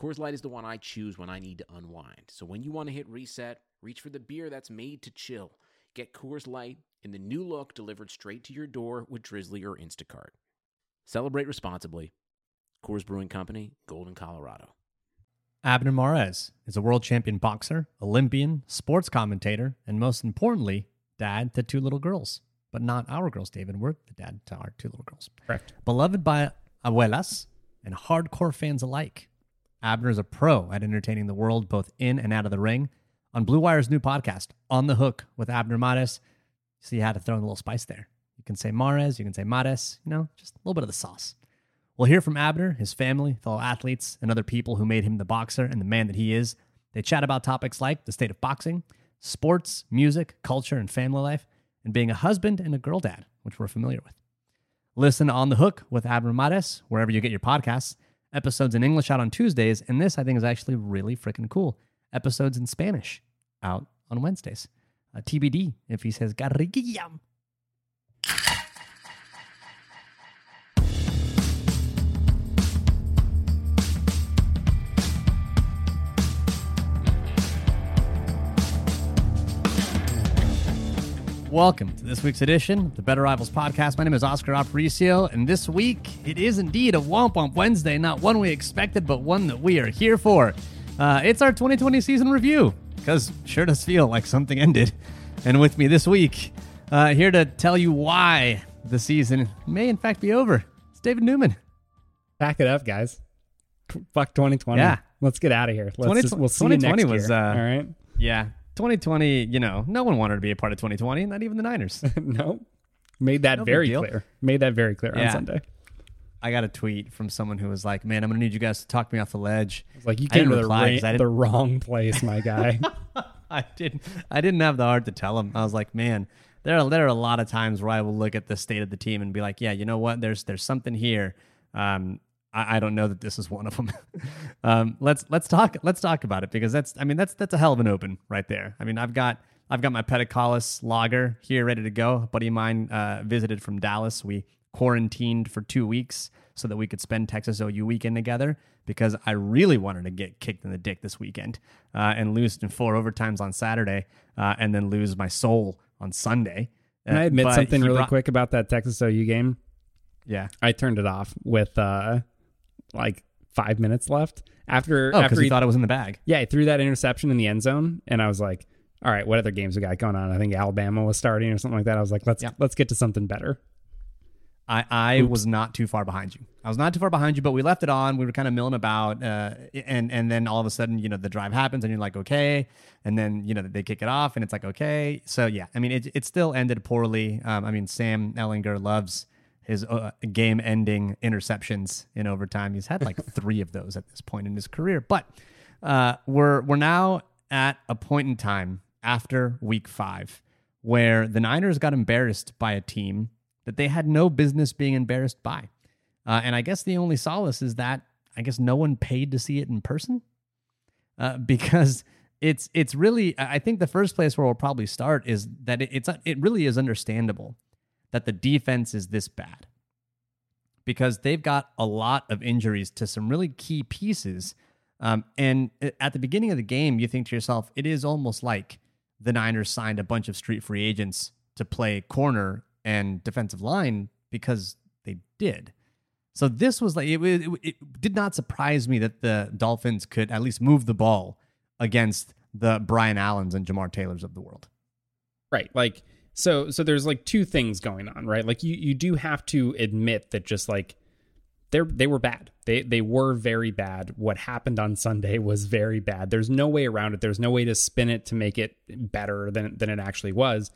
Coors Light is the one I choose when I need to unwind. So when you want to hit reset, reach for the beer that's made to chill. Get Coors Light in the new look delivered straight to your door with Drizly or Instacart. Celebrate responsibly. Coors Brewing Company, Golden, Colorado. Abner Mares is a world champion boxer, Olympian, sports commentator, and most importantly, dad to two little girls. But not our girls, David. We're the dad to our two little girls. Correct. Beloved by abuelas and hardcore fans alike, Abner is a pro at entertaining the world both in and out of the ring. On Blue Wire's new podcast, On the Hook with Abner Mares, see how to throw in a little spice there. You can say Mares, you can say Mares, you know, just a little bit of the sauce. We'll hear from Abner, his family, fellow athletes, and other people who made him the boxer and the man that he is. They chat about topics like the state of boxing, sports, music, culture, and family life, and being a husband and a girl dad, which we're familiar with. Listen to On the Hook with Abner Mares, wherever you get your podcasts. Episodes in English out on Tuesdays, and this I think is actually really freaking cool. Episodes in Spanish out on Wednesdays. Uh, TBD if he says garriguilla. Welcome to this week's edition of the Better Rivals podcast. My name is Oscar Aparicio, and this week it is indeed a Womp Womp Wednesday, not one we expected, but one that we are here for. Uh, it's our 2020 season review, because sure does feel like something ended. And with me this week, uh, here to tell you why the season may in fact be over, it's David Newman. Back it up, guys. Fuck 2020. Yeah. Let's get out of here. Let's 20 just, we'll see you 2020 next was, uh, All right. Yeah, 2020, you know, no one wanted to be a part of 2020, not even the Niners. no. Made that No very clear. Made that very clear Yeah. on Sunday. I got a tweet from someone who was like, "Man, I'm gonna need you guys to talk me off the ledge." Like you came to the, ra- the wrong place, my guy. I didn't. I didn't have the heart to tell him. I was like, "Man, there are there are a lot of times where I will look at the state of the team and be like, yeah, you know what? There's there's something here. Um, I, I don't know that this is one of them. um, let's let's talk let's talk about it because that's I mean that's that's a hell of an open right there. I mean I've got I've got my Pedicalis lager here ready to go. A buddy of mine uh, visited from Dallas. We quarantined for two weeks so that we could spend Texas OU weekend together because I really wanted to get kicked in the dick this weekend uh, and lose in four overtimes on Saturday uh, and then lose my soul on Sunday. Can I Uh, admit something really brought- quick about that Texas OU game? Yeah. I turned it off with uh like five minutes left. After Oh, after he, he thought it was in the bag. yeah, he threw that interception in the end zone, and I was like, all right, what other games we got going on? I think Alabama was starting or something like that. I was like, let's Yeah. let's get to something better. I, I was not too far behind you. I was not too far behind you, but we left it on. We were kind of milling about, uh, and and then all of a sudden, you know, the drive happens, and you're like, okay, and then you know they kick it off, and it's like, okay. So yeah, I mean, it it still ended poorly. Um, I mean, Sam Ehlinger loves his uh, game-ending interceptions in overtime. He's had like three of those at this point in his career, but uh, we're we're now at a point in time after Week Five where the Niners got embarrassed by a team that they had no business being embarrassed by. Uh, and I guess the only solace is that I guess no one paid to see it in person uh, because it's it's really I think the first place where we'll probably start is that it, it's it really is understandable that the defense is this bad because they've got a lot of injuries to some really key pieces. Um, and at the beginning of the game, you think to yourself, it is almost like the Niners signed a bunch of street free agents to play corner and defensive line because they did. So this was like it, it, it did not surprise me that the Dolphins could at least move the ball against the Brian Allens and Jamar Taylors of the world. Right. Like so so there's like two things going on, right? Like you you do have to admit that just like they they were bad. They they were very bad. What happened on Sunday was very bad. There's no way around it. There's no way to spin it to make it better than than it actually was.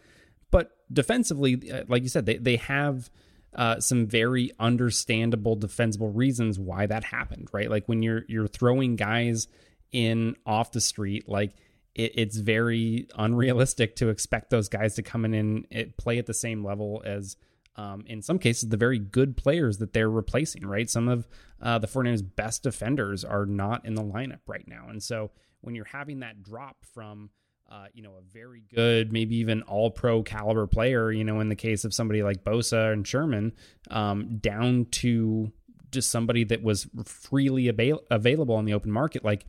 But defensively, uh, like you said, they they have uh, some very understandable defensible reasons why that happened, right? Like when you're you're throwing guys in off the street, like it, it's very unrealistic to expect those guys to come in and it, play at the same level as um, in some cases, the very good players that they're replacing, right? Some of uh, the 49ers' best defenders are not in the lineup right now. And so when you're having that drop from, uh, you know, a very good, maybe even all pro caliber player, you know, in the case of somebody like Bosa and Sherman, um, down to just somebody that was freely avail- available on the open market, like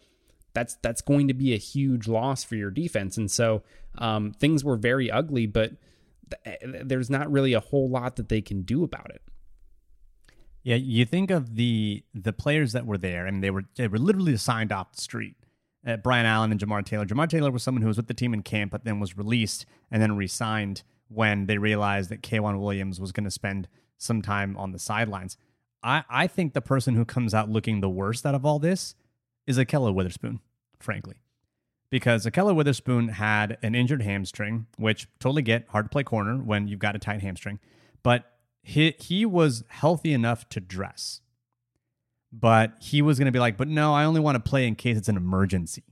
that's that's going to be a huge loss for your defense. And so um, things were very ugly, but there's not really a whole lot that they can do about it. Yeah, you think of the the players that were there, and they were they were literally assigned off the street. Uh, Brian Allen and Jamar Taylor. Jamar Taylor was someone who was with the team in camp, but then was released and then re-signed when they realized that K'Waun Williams was going to spend some time on the sidelines. I, I think the person who comes out looking the worst out of all this is Ahkello Witherspoon, frankly because Ahkello Witherspoon had an injured hamstring, which totally get hard to play corner when you've got a tight hamstring, but he he was healthy enough to dress. But he was going to be like, "But no, I only want to play in case it's an emergency."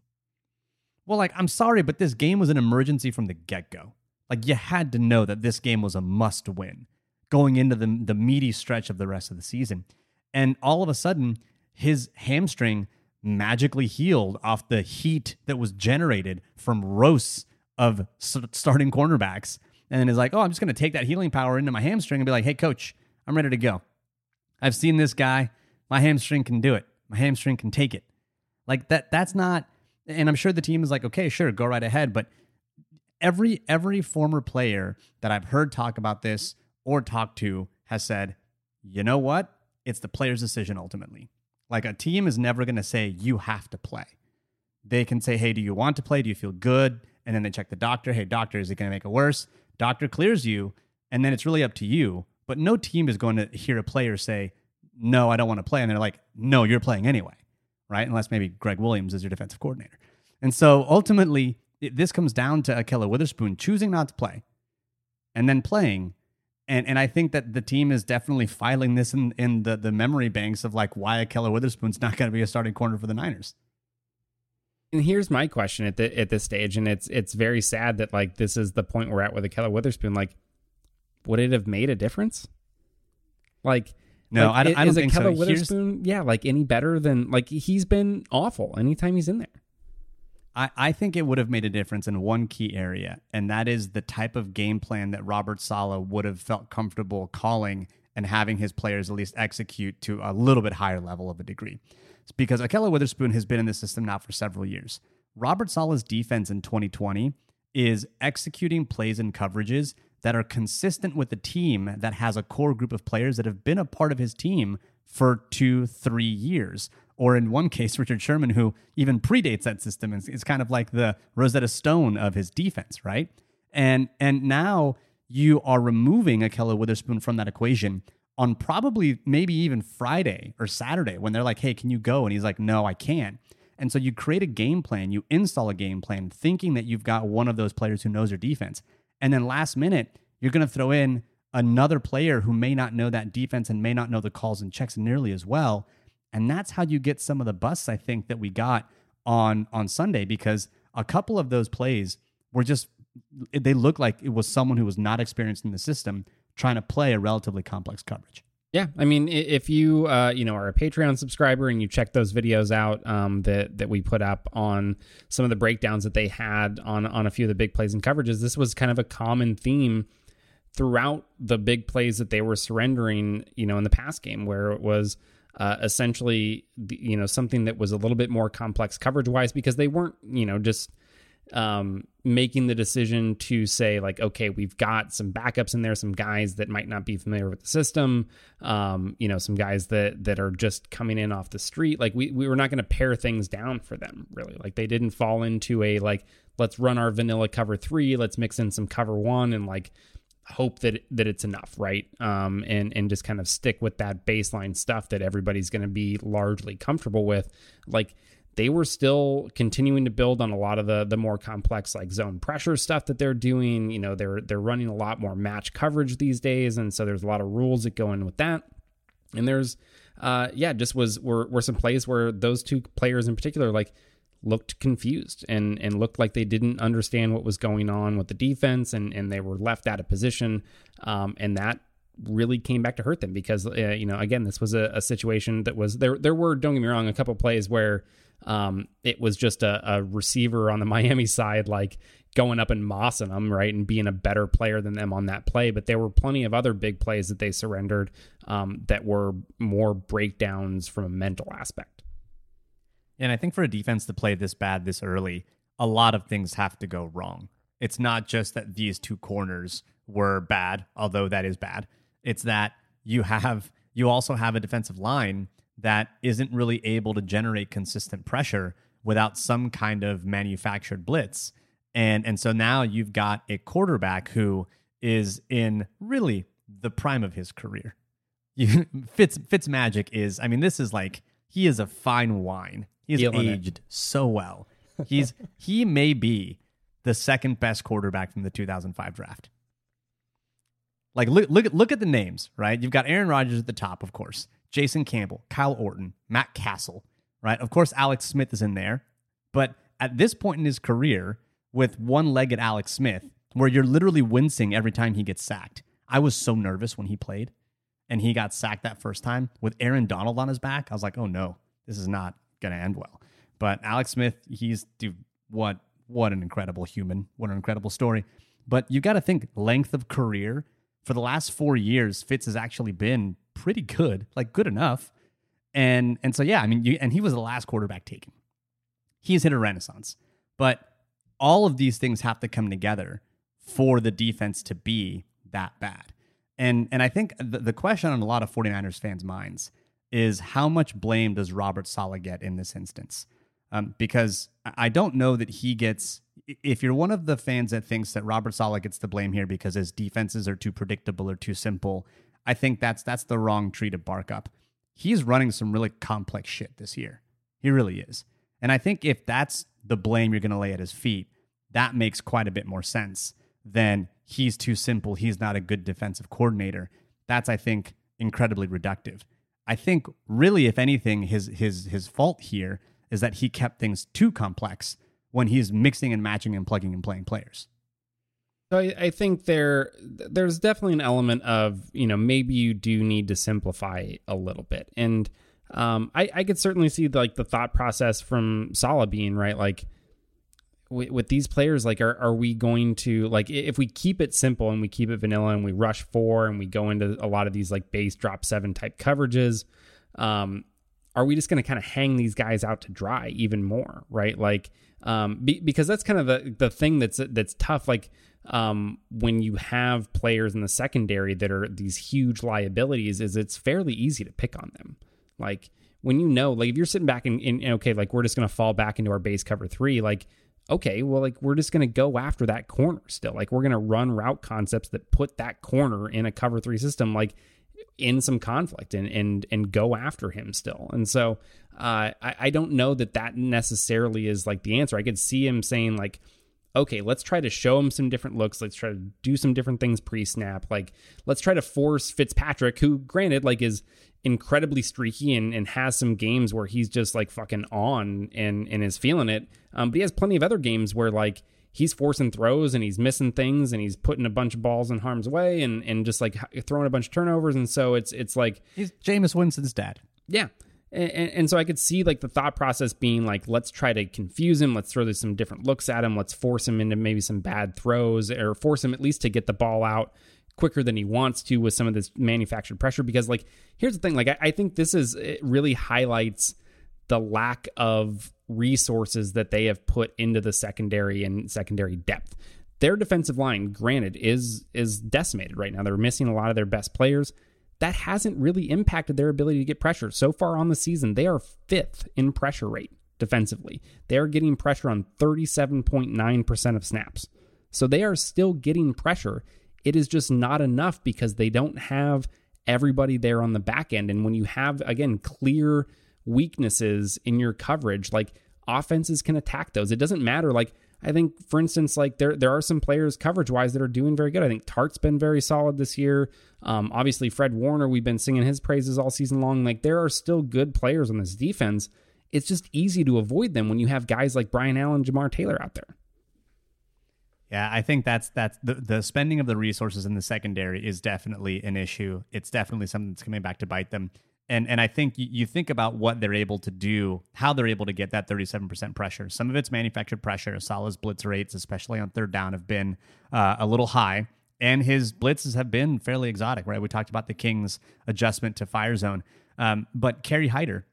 Well, like, I'm sorry, but this game was an emergency from the get-go. Like you had to know that this game was a must win going into the the meaty stretch of the rest of the season. And all of a sudden, his hamstring magically healed off the heat that was generated from roasts of starting cornerbacks. And then is like, oh, I'm just going to take that healing power into my hamstring and be like, hey, coach, I'm ready to go. I've seen this guy. My hamstring can do it. My hamstring can take it. Like that, that's not, and I'm sure the team is like, okay, sure, go right ahead. But every every former player that I've heard talk about this or talk to has said, you know what? It's the player's decision ultimately. Like a team is never going to say you have to play. They can say, "Hey, do you want to play? Do you feel good?" And then they check the doctor. "Hey, doctor, is it going to make it worse?" Doctor clears you, and then it's really up to you. But no team is going to hear a player say, "No, I don't want to play," and they're like, "No, you're playing anyway." Right? Unless maybe Gregg Williams is your defensive coordinator. And so ultimately, it, this comes down to Ahkello Witherspoon choosing not to play and then playing and and I think that the team is definitely filing this in, in the, the memory banks of like why Keller Witherspoon's not going to be a starting corner for the Niners. And here's my question at the at this stage, and it's it's very sad that like this is the point we're at with Ahkello Witherspoon. Like, would it have made a difference? Like, no, like, I don't, I don't is think Ahkello so. Witherspoon, Here's... yeah, like any better than like he's been awful anytime he's in there. I, I think it would have made a difference in one key area, and that is the type of game plan that Robert Saleh would have felt comfortable calling and having his players at least execute to a little bit higher level of a degree. It's because Ahkello Witherspoon has been in the system now for several years. Robert Saleh's defense in 2020 is executing plays and coverages that are consistent with a team that has a core group of players that have been a part of his team for two, three years or in one case, Richard Sherman, who even predates that system, is, is kind of like the Rosetta Stone of his defense, right? And and now you are removing Ahkello Witherspoon from that equation on probably maybe even Friday or Saturday when they're like, "Hey, can you go?" And he's like, "No, I can't." And so you create a game plan, you install a game plan, thinking that you've got one of those players who knows your defense, and then last minute you're going to throw in another player who may not know that defense and may not know the calls and checks nearly as well and that's how you get some of the busts I think that we got on on Sunday because a couple of those plays were just they looked like it was someone who was not experienced in the system trying to play a relatively complex coverage. Yeah, I mean, if you uh, you know are a Patreon subscriber and you check those videos out um, that that we put up on some of the breakdowns that they had on on a few of the big plays and coverages, this was kind of a common theme throughout the big plays that they were surrendering. You know, in the past game where it was uh, essentially, you know, something that was a little bit more complex coverage wise because they weren't, you know, just um, making the decision to say like, okay, we've got some backups in there, some guys that might not be familiar with the system, um, you know, some guys that that are just coming in off the street. Like we we were not going to pare things down for them really. Like they didn't fall into a like let's run our vanilla cover three, let's mix in some cover one and like hope that that it's enough, right? Um, and and just kind of stick with that baseline stuff that everybody's going to be largely comfortable with. Like they were still continuing to build on a lot of the the more complex like zone pressure stuff that they're doing. You know, they're they're running a lot more match coverage these days, and so there's a lot of rules that go in with that. And there's uh yeah, just was were were some plays where those two players in particular like looked confused and and looked like they didn't understand what was going on with the defense and and they were left out of position. Um, and that really came back to hurt them because uh, you know again this was a, a, situation that was there there were don't get me wrong a couple plays where um, it was just a, a, receiver on the Miami side like going up and mossing them right and being a better player than them on that play. But there were plenty of other big plays that they surrendered um, that were more breakdowns from a mental aspect and I think for a defense to play this bad this early a lot of things have to go wrong it's not just that these two corners were bad although that is bad it's that you have you also have a defensive line that isn't really able to generate consistent pressure without some kind of manufactured blitz. And and so now you've got a quarterback who is in really the prime of his career. You, Fitz Fitz magic is I mean this is like he is a fine wine. He's Feeling aged it. so well. He's he may be the second best quarterback from the 2005 draft. Like look look at look at the names, right? You've got Aaron Rodgers at the top, of course. Jason Campbell, Kyle Orton, Matt Cassel, right? Of course, Alex Smith is in there. But at this point in his career, with one-legged Alex Smith, where you're literally wincing every time he gets sacked. I was so nervous when he played and he got sacked that first time with Aaron Donald on his back. I was like, oh no, this is not gonna end well. But Alex Smith, he's dude, what what an incredible human, what an incredible story. But you got to think length of career for the last four years, Fitz has actually been pretty good, like good enough. And and so yeah, I mean, you, and he was the last quarterback taken. He's hit a renaissance, but all of these things have to come together for the defense to be that bad. And and I think the, the question on a lot of 49ers fans' minds is how much blame does Robert Saleh get in this instance? Um, because I don't know that he gets if you're one of the fans that thinks that Robert Saleh gets the blame here because his defenses are too predictable or too simple, I think that's that's the wrong tree to bark up. He's running some really complex shit this year. He really is. And I think if that's the blame you're going to lay at his feet, that makes quite a bit more sense than he's too simple, he's not a good defensive coordinator. That's I think incredibly reductive. I think really if anything his his his fault here is that he kept things too complex when he's mixing and matching and plugging and playing players. So I, I, think there there's definitely an element of you know maybe you do need to simplify a little bit, and um, I, I could certainly see like the thought process from Saleh being right, like with, with these players, like are are we going to like if we keep it simple and we keep it vanilla and we rush four and we go into a lot of these like base drop seven type coverages, um, are we just going to kind of hang these guys out to dry even more, right? Like um, be, because that's kind of the the thing that's that's tough. Like um, when you have players in the secondary that are these huge liabilities, is it's fairly easy to pick on them. Like when you know, like if you're sitting back and, and okay, like we're just gonna fall back into our base cover three, like okay, well, like we're just gonna go after that corner still. Like we're gonna run route concepts that put that corner in a cover three system. Like in some conflict and and and go after him still. And so uh, I, I don't know that that necessarily is like the answer. I could see him saying like, okay, let's try to show him some different looks. Let's try to do some different things pre snap. Like let's try to force Fitzpatrick, who granted like is incredibly streaky and, and has some games where he's just like fucking on and and is feeling it. Um, but he has plenty of other games where like he's forcing throws and he's missing things and he's putting a bunch of balls in harm's way and and just like throwing a bunch of turnovers and so it's it's like he's Jameis Winston's dad. Yeah. And, and, so I could see like the thought process being like, let's try to confuse him. Let's throw some different looks at him. Let's force him into maybe some bad throws or force him at least to get the ball out quicker than he wants to with some of this manufactured pressure. Because like, here's the thing, like I, I think this is it really highlights the lack of resources that they have put into the secondary and secondary depth. Their defensive line, granted, is is decimated right now. They're missing a lot of their best players. That hasn't really impacted their ability to get pressure. So far on the season, they are fifth in pressure rate defensively. They are getting pressure on 37.9% of snaps. So they are still getting pressure. It is just not enough because they don't have everybody there on the back end. And when you have, again, clear weaknesses in your coverage, like offenses can attack those. It doesn't matter. Like I think, for instance, like there there are some players coverage wise that are doing very good. I think Tartt's been very solid this year. Um, obviously, Fred Warner, we've been singing his praises all season long. Like there are still good players on this defense. it's just easy to avoid them when you have guys like Brian Allen, Jamar Taylor out there. Yeah, I think that's that's the the spending of the resources in the secondary is definitely an issue. It's definitely something that's coming back to bite them. And and I think you, think about what they're able to do, how they're able to get that 37% pressure. Some of it's manufactured pressure. Saleh's blitz rates, especially on third down, have been uh, a little high. And his blitzes have been fairly exotic, right? We talked about the Kings' adjustment to fire zone. Um, but Kerry Hyder,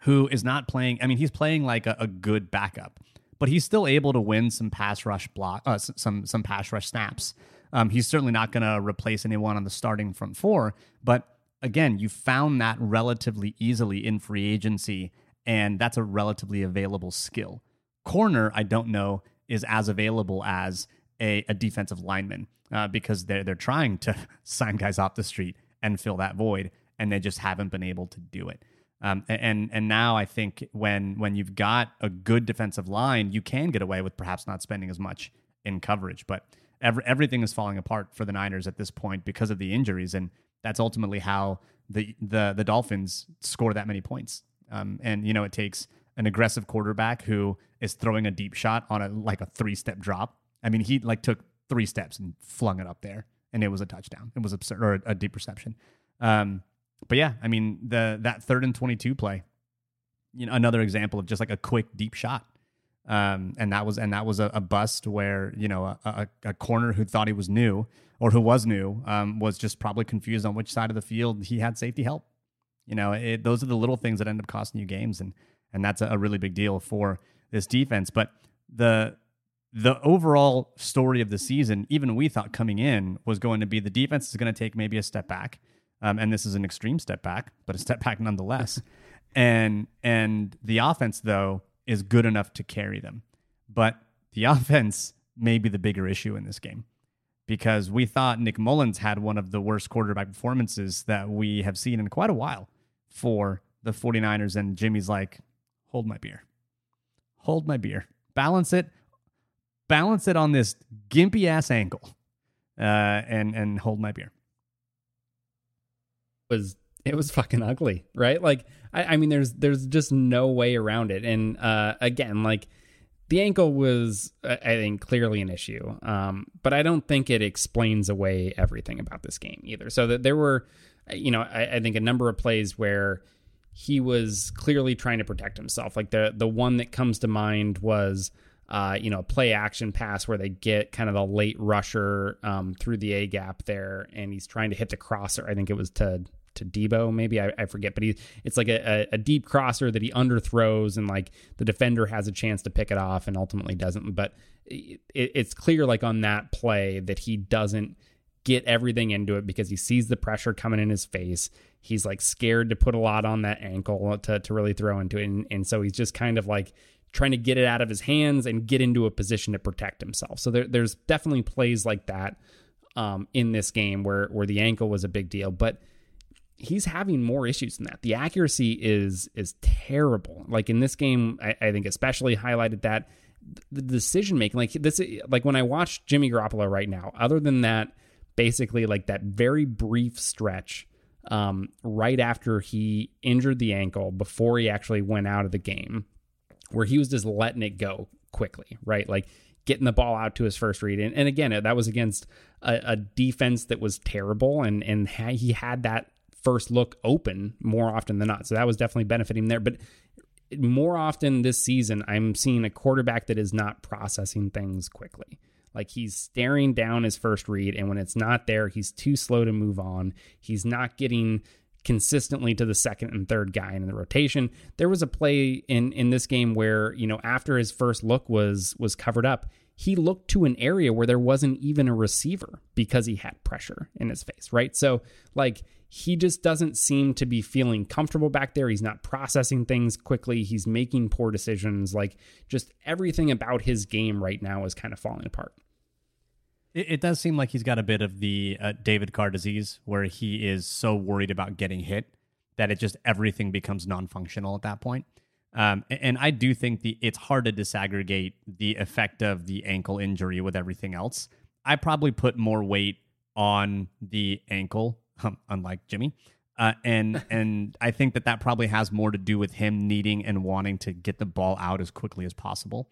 who is not playing, I mean, he's playing like a, a good backup but he's still able to win some pass rush block, uh, some some pass rush snaps. Um, he's certainly not going to replace anyone on the starting front four, but again, you found that relatively easily in free agency, and that's a relatively available skill. Corner, I don't know, is as available as a, a defensive lineman uh, because they're they're trying to sign guys off the street and fill that void, and they just haven't been able to do it. Um, and and now I think when when you've got a good defensive line, you can get away with perhaps not spending as much in coverage. But every, everything is falling apart for the Niners at this point because of the injuries, and that's ultimately how the the the Dolphins score that many points. Um, and you know it takes an aggressive quarterback who is throwing a deep shot on a like a three step drop. I mean, he like took three steps and flung it up there, and it was a touchdown. It was absurd or a deep reception. Um, but yeah, I mean the that third and twenty two play, you know, another example of just like a quick deep shot. Um, and that was and that was a, a bust where you know a, a, a, corner who thought he was new or who was new um, was just probably confused on which side of the field he had safety help. You know, it, those are the little things that end up costing you games, and and that's a, a really big deal for this defense. But the the overall story of the season, even we thought coming in, was going to be the defense is going to take maybe a step back. Um, and this is an extreme step back, but a step back nonetheless. and and the offense though is good enough to carry them. But the offense may be the bigger issue in this game because we thought Nick Mullens had one of the worst quarterback performances that we have seen in quite a while for the 49ers. And Jimmy's like, hold my beer. Hold my beer. Balance it. Balance it on this gimpy ass ankle. Uh, and and hold my beer was it was fucking ugly, right? Like I, I mean there's there's just no way around it. And uh again, like the ankle was I think clearly an issue. Um, but I don't think it explains away everything about this game either. So that there were you know, I, I think a number of plays where he was clearly trying to protect himself. Like the the one that comes to mind was uh, you know, play action pass where they get kind of the late rusher um, through the A gap there, and he's trying to hit the crosser. I think it was to to Deebo, maybe I, I forget, but he it's like a, a, deep crosser that he underthrows, and like the defender has a chance to pick it off, and ultimately doesn't. But it, it's clear, like on that play, that he doesn't get everything into it because he sees the pressure coming in his face. He's like scared to put a lot on that ankle to to really throw into it, and, and so he's just kind of like trying to get it out of his hands and get into a position to protect himself. So there, there's definitely plays like that um, in this game where where the ankle was a big deal, but he's having more issues than that. The accuracy is is terrible. Like in this game, I, I think especially highlighted that the decision making. Like this, like when I watch Jimmy Garoppolo right now. Other than that, basically like that very brief stretch um, right after he injured the ankle before he actually went out of the game where he was just letting it go quickly, right? Like getting the ball out to his first read. And, and again, that was against a, a, defense that was terrible, and and he had that first look open more often than not. So that was definitely benefiting there. But more often this season, I'm seeing a quarterback that is not processing things quickly. Like he's staring down his first read, and when it's not there, he's too slow to move on. He's not getting consistently to the second and third guy in the rotation. There was a play in in this game where, you know, after his first look was was covered up, he looked to an area where there wasn't even a receiver because he had pressure in his face, right? So, like he just doesn't seem to be feeling comfortable back there. He's not processing things quickly. He's making poor decisions. Like just everything about his game right now is kind of falling apart. It, it does seem like he's got a bit of the uh, David Carr disease, where he is so worried about getting hit that it just everything becomes non-functional at that point. Um, and I do think the it's hard to disaggregate the effect of the ankle injury with everything else. I probably put more weight on the ankle, um, unlike Jimmy, Uh, and and I think that that probably has more to do with him needing and wanting to get the ball out as quickly as possible.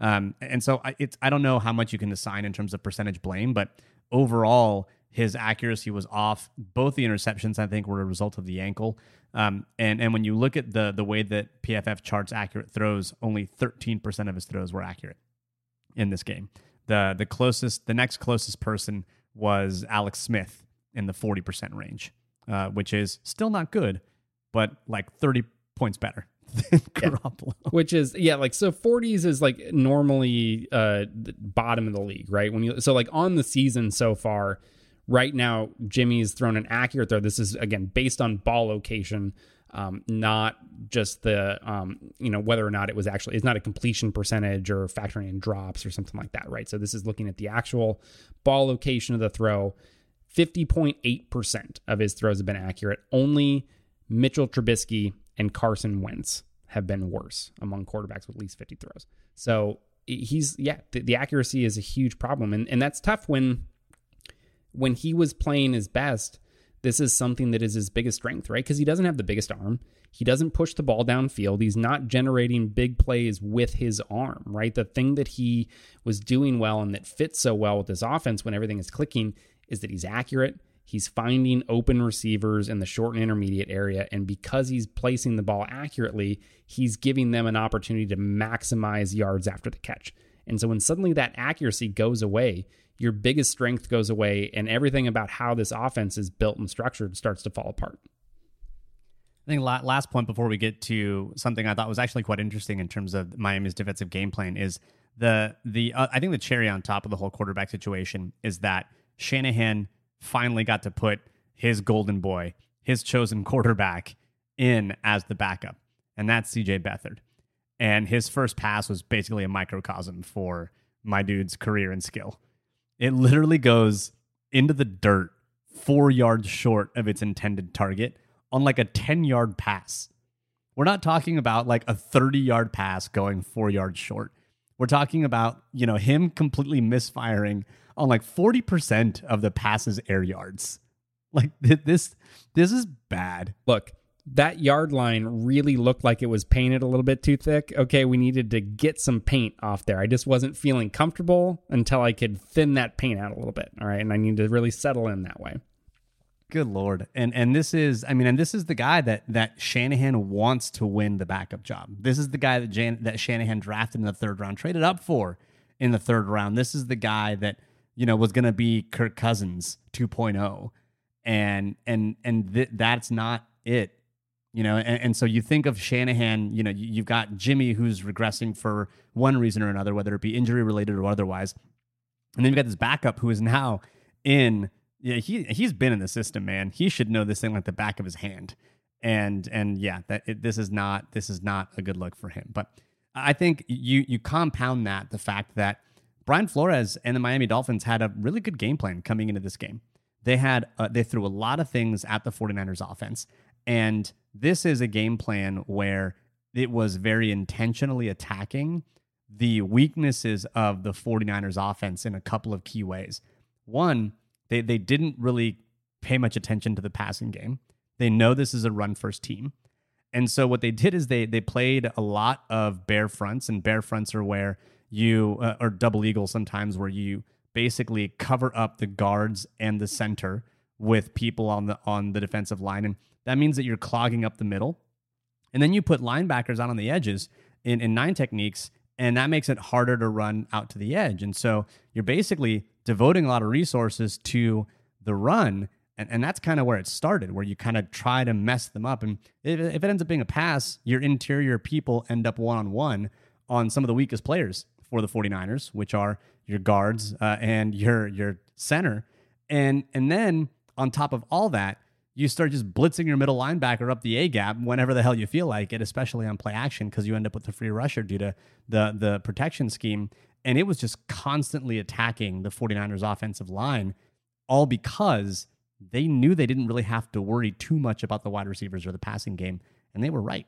Um, and so I, it's I don't know how much you can assign in terms of percentage blame, but overall his accuracy was off. Both the interceptions I think were a result of the ankle. Um, and and when you look at the the way that PFF charts accurate throws, only 13% of his throws were accurate in this game. The the closest the next closest person was Alex Smith in the 40% range, uh, which is still not good, but like 30 points better than Garoppolo. Which is yeah, like so 40s is like normally uh bottom of the league, right? When you so like on the season so far, right now Jimmy's thrown an accurate throw. This is again based on ball location. Um, not just the um, you know whether or not it was actually it's not a completion percentage or factoring in drops or something like that, right? So this is looking at the actual ball location of the throw. 50.8% of his throws have been accurate. Only Mitchell Trubisky and Carson Wentz have been worse among quarterbacks with at least 50 throws. So he's yeah, the, the accuracy is a huge problem, and and that's tough when when he was playing his best. This is something that is his biggest strength, right? Because he doesn't have the biggest arm. He doesn't push the ball downfield. He's not generating big plays with his arm, right? The thing that he was doing well and that fits so well with this offense when everything is clicking is that he's accurate. He's finding open receivers in the short and intermediate area. And because he's placing the ball accurately, he's giving them an opportunity to maximize yards after the catch. And so when suddenly that accuracy goes away, your biggest strength goes away, and everything about how this offense is built and structured starts to fall apart. I think last point before we get to something I thought was actually quite interesting in terms of Miami's defensive game plan is the the uh, I think the cherry on top of the whole quarterback situation is that Shanahan finally got to put his golden boy, his chosen quarterback, in as the backup, and that's CJ Beathard. And his first pass was basically a microcosm for my dude's career and skill. It literally goes into the dirt four yards short of its intended target on like a 10 yard pass. We're not talking about like a 30 yard pass going four yards short. We're talking about, you know, him completely misfiring on like 40% of the passes air yards. Like this this is bad. Look, that yard line really looked like it was painted a little bit too thick. Okay, we needed to get some paint off there. I just wasn't feeling comfortable until I could thin that paint out a little bit. All right, and I need to really settle in that way. Good lord. And and this is I mean and this is the guy that that Shanahan wants to win the backup job. This is the guy that Jan, that Shanahan drafted in the 3rd round, traded up for in the 3rd round. This is the guy that you know was going to be Kirk Cousins 2.0 and and and th- that's not it you know and, and, so you think of shanahan you know you've got jimmy who's regressing for one reason or another whether it be injury related or otherwise. And then you've got this backup who is now in yeah he he's been in the system man. He should know this thing like the back of his hand. And and yeah that it, this is not this is not a good look for him. But i think you you compound that the fact that brian flores and the miami dolphins had a really good game plan coming into this game. They had uh, they threw a lot of things at the 49ers offense and this is a game plan where it was very intentionally attacking the weaknesses of the 49ers offense in a couple of key ways. One, they, they didn't really pay much attention to the passing game. They know this is a run first team. And so what they did is they they played a lot of bear fronts, and bear fronts are where you uh, or double eagle sometimes where you basically cover up the guards and the center with people on the on the defensive line, and that means that you're clogging up the middle. And then you put linebackers out on the edges in, in nine techniques, and that makes it harder to run out to the edge. And so you're basically devoting a lot of resources to the run. And, and that's kind of where it started, where you kind of try to mess them up. And if, if it ends up being a pass, your interior people end up one on one on some of the weakest players for the 49ers, which are your guards uh, and your your center. And and then on top of all that, you start just blitzing your middle linebacker up the A gap whenever the hell you feel like it, especially on play action, because you end up with a free rusher due to the the protection scheme. And it was just constantly attacking the 49ers offensive line, all because they knew they didn't really have to worry too much about the wide receivers or the passing game. And they were right.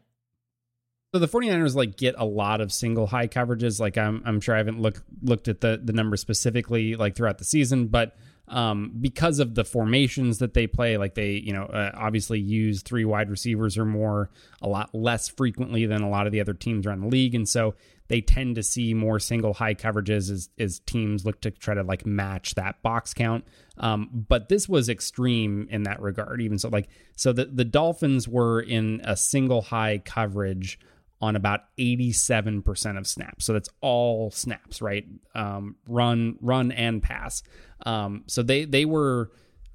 So the 49ers like get a lot of single high coverages. Like I'm I'm sure I haven't looked looked at the the number specifically like throughout the season, but um, because of the formations that they play. Like they, you know, uh, obviously use three wide receivers or more a lot less frequently than a lot of the other teams around the league, and so they tend to see more single high coverages as, as teams look to try to like match that box count. Um, but this was extreme in that regard. Even so, like so the the Dolphins were in a single high coverage on about 87% of snaps. So that's all snaps, right? Um, run, run and pass. Um, so they they were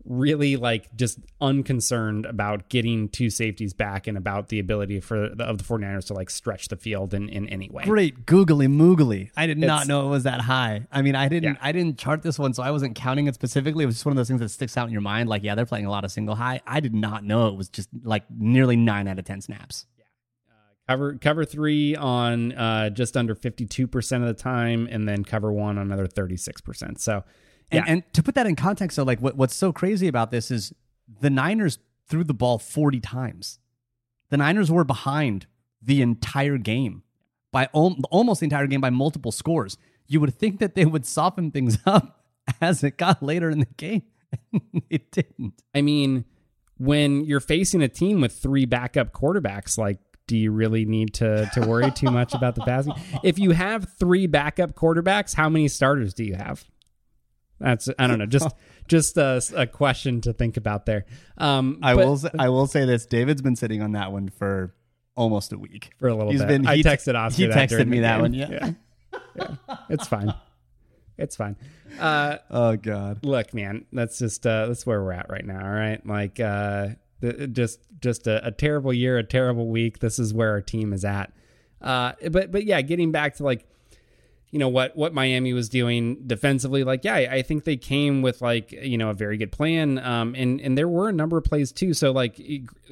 really like just unconcerned about getting two safeties back and about the ability for the, of the 49ers to like stretch the field in, in any way. Great googly moogly. I did not know it was that high. I mean, I didn't Yeah. I didn't chart this one, so I wasn't counting it specifically. It was just one of those things that sticks out in your mind. Like, yeah, they're playing a lot of single high. I did not know it was just like nearly nine out of ten snaps. Cover cover three on uh, just under 52% of the time, and then cover one on another 36%. So, yeah. And, and to put that in context, so like what, what's so crazy about this is the Niners threw the ball 40 times. The Niners were behind the entire game by al- almost the entire game by multiple scores. You would think that they would soften things up as it got later in the game. it didn't. I mean, when you're facing a team with three backup quarterbacks, like, do you really need to to worry too much about the passing? If you have three backup quarterbacks, how many starters do you have? That's I don't know, just just a, a question to think about there. Um, I but will. Say, I will say this: David's been sitting on that one for almost a week. for a little He's bit. been- I he te- texted Oscar. he texted me that game. one, yeah. yeah, Yeah. it's fine. It's fine. Uh, Oh God. look man that's just uh that's where we're at right now all right like uh just just a, a terrible year a terrible week this is where our team is at uh but but yeah getting back to like you know what what Miami was doing defensively like yeah I, think they came with like you know a very good plan um and and there were a number of plays too so like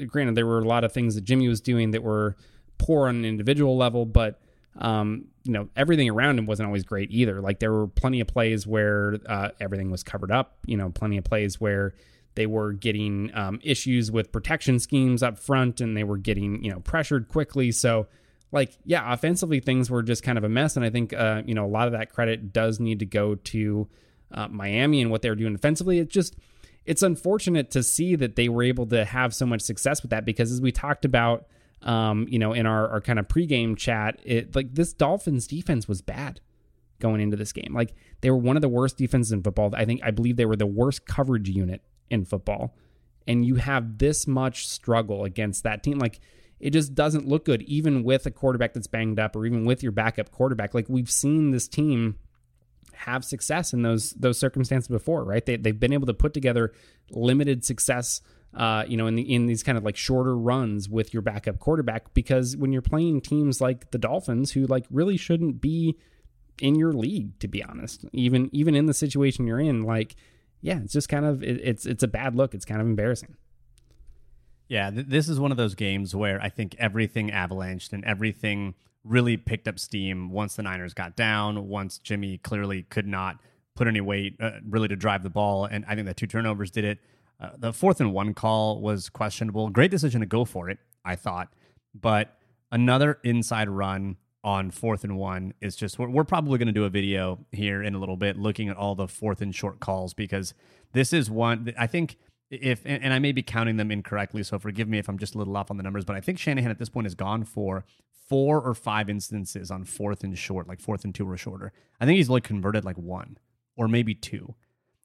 granted there were a lot of things that Jimmy was doing that were poor on an individual level but um, you know, everything around him wasn't always great either. Like there were plenty of plays where uh, everything was covered up. You know, plenty of plays where they were getting um, issues with protection schemes up front, and they were getting you know pressured quickly. So, like, yeah, offensively things were just kind of a mess. And I think uh, you know a lot of that credit does need to go to uh, Miami and what they were doing defensively. It just it's unfortunate to see that they were able to have so much success with that because as we talked about um, you know, in our, our kind of pregame chat, it like this Dolphins defense was bad going into this game. Like they were one of the worst defenses in football. I think I believe they were the worst coverage unit in football. And you have this much struggle against that team. Like it just doesn't look good, even with a quarterback that's banged up or even with your backup quarterback. Like we've seen this team have success in those those circumstances before, right? They they've been able to put together limited success uh, you know, in the in these kind of like shorter runs with your backup quarterback because when you're playing teams like the Dolphins who like really shouldn't be in your league to be honest, even even in the situation you're in, like yeah, it's just kind of it, it's it's a bad look. It's kind of embarrassing. Yeah, th- this is one of those games where I think everything avalanched and everything really picked up steam once the Niners got down, once Jimmy clearly could not put any weight uh, really to drive the ball. And I think the two turnovers did it. Uh, the fourth and one call was questionable. Great decision to go for it, I thought. But another inside run on fourth and one is just, we're, we're probably going to do a video here in a little bit looking at all the fourth and short calls because this is one, I think if and, and I may be counting them incorrectly, so forgive me if I'm just a little off on the numbers, but I think Shanahan at this point has gone for four or five instances on fourth and short, like fourth and two or shorter. I think he's like converted like one or maybe two.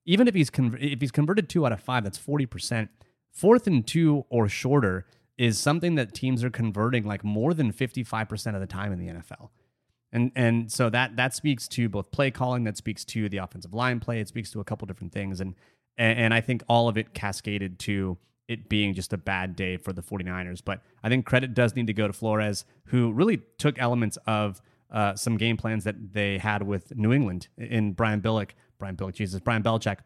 Even if he's con- if he's converted two out of five, that's forty percent. Fourth and two or shorter is something that teams are converting like more than fifty five percent of the time in the NFL. And and so that that speaks to both play calling, that speaks to the offensive line play, it speaks to a couple different things. And and, and I think all of it cascaded to it being just a bad day for the 49ers. But I think credit does need to go to Flores, who really took elements of uh, some game plans that they had with New England in Brian Billick, Brian Billick, Jesus, Brian Belichick,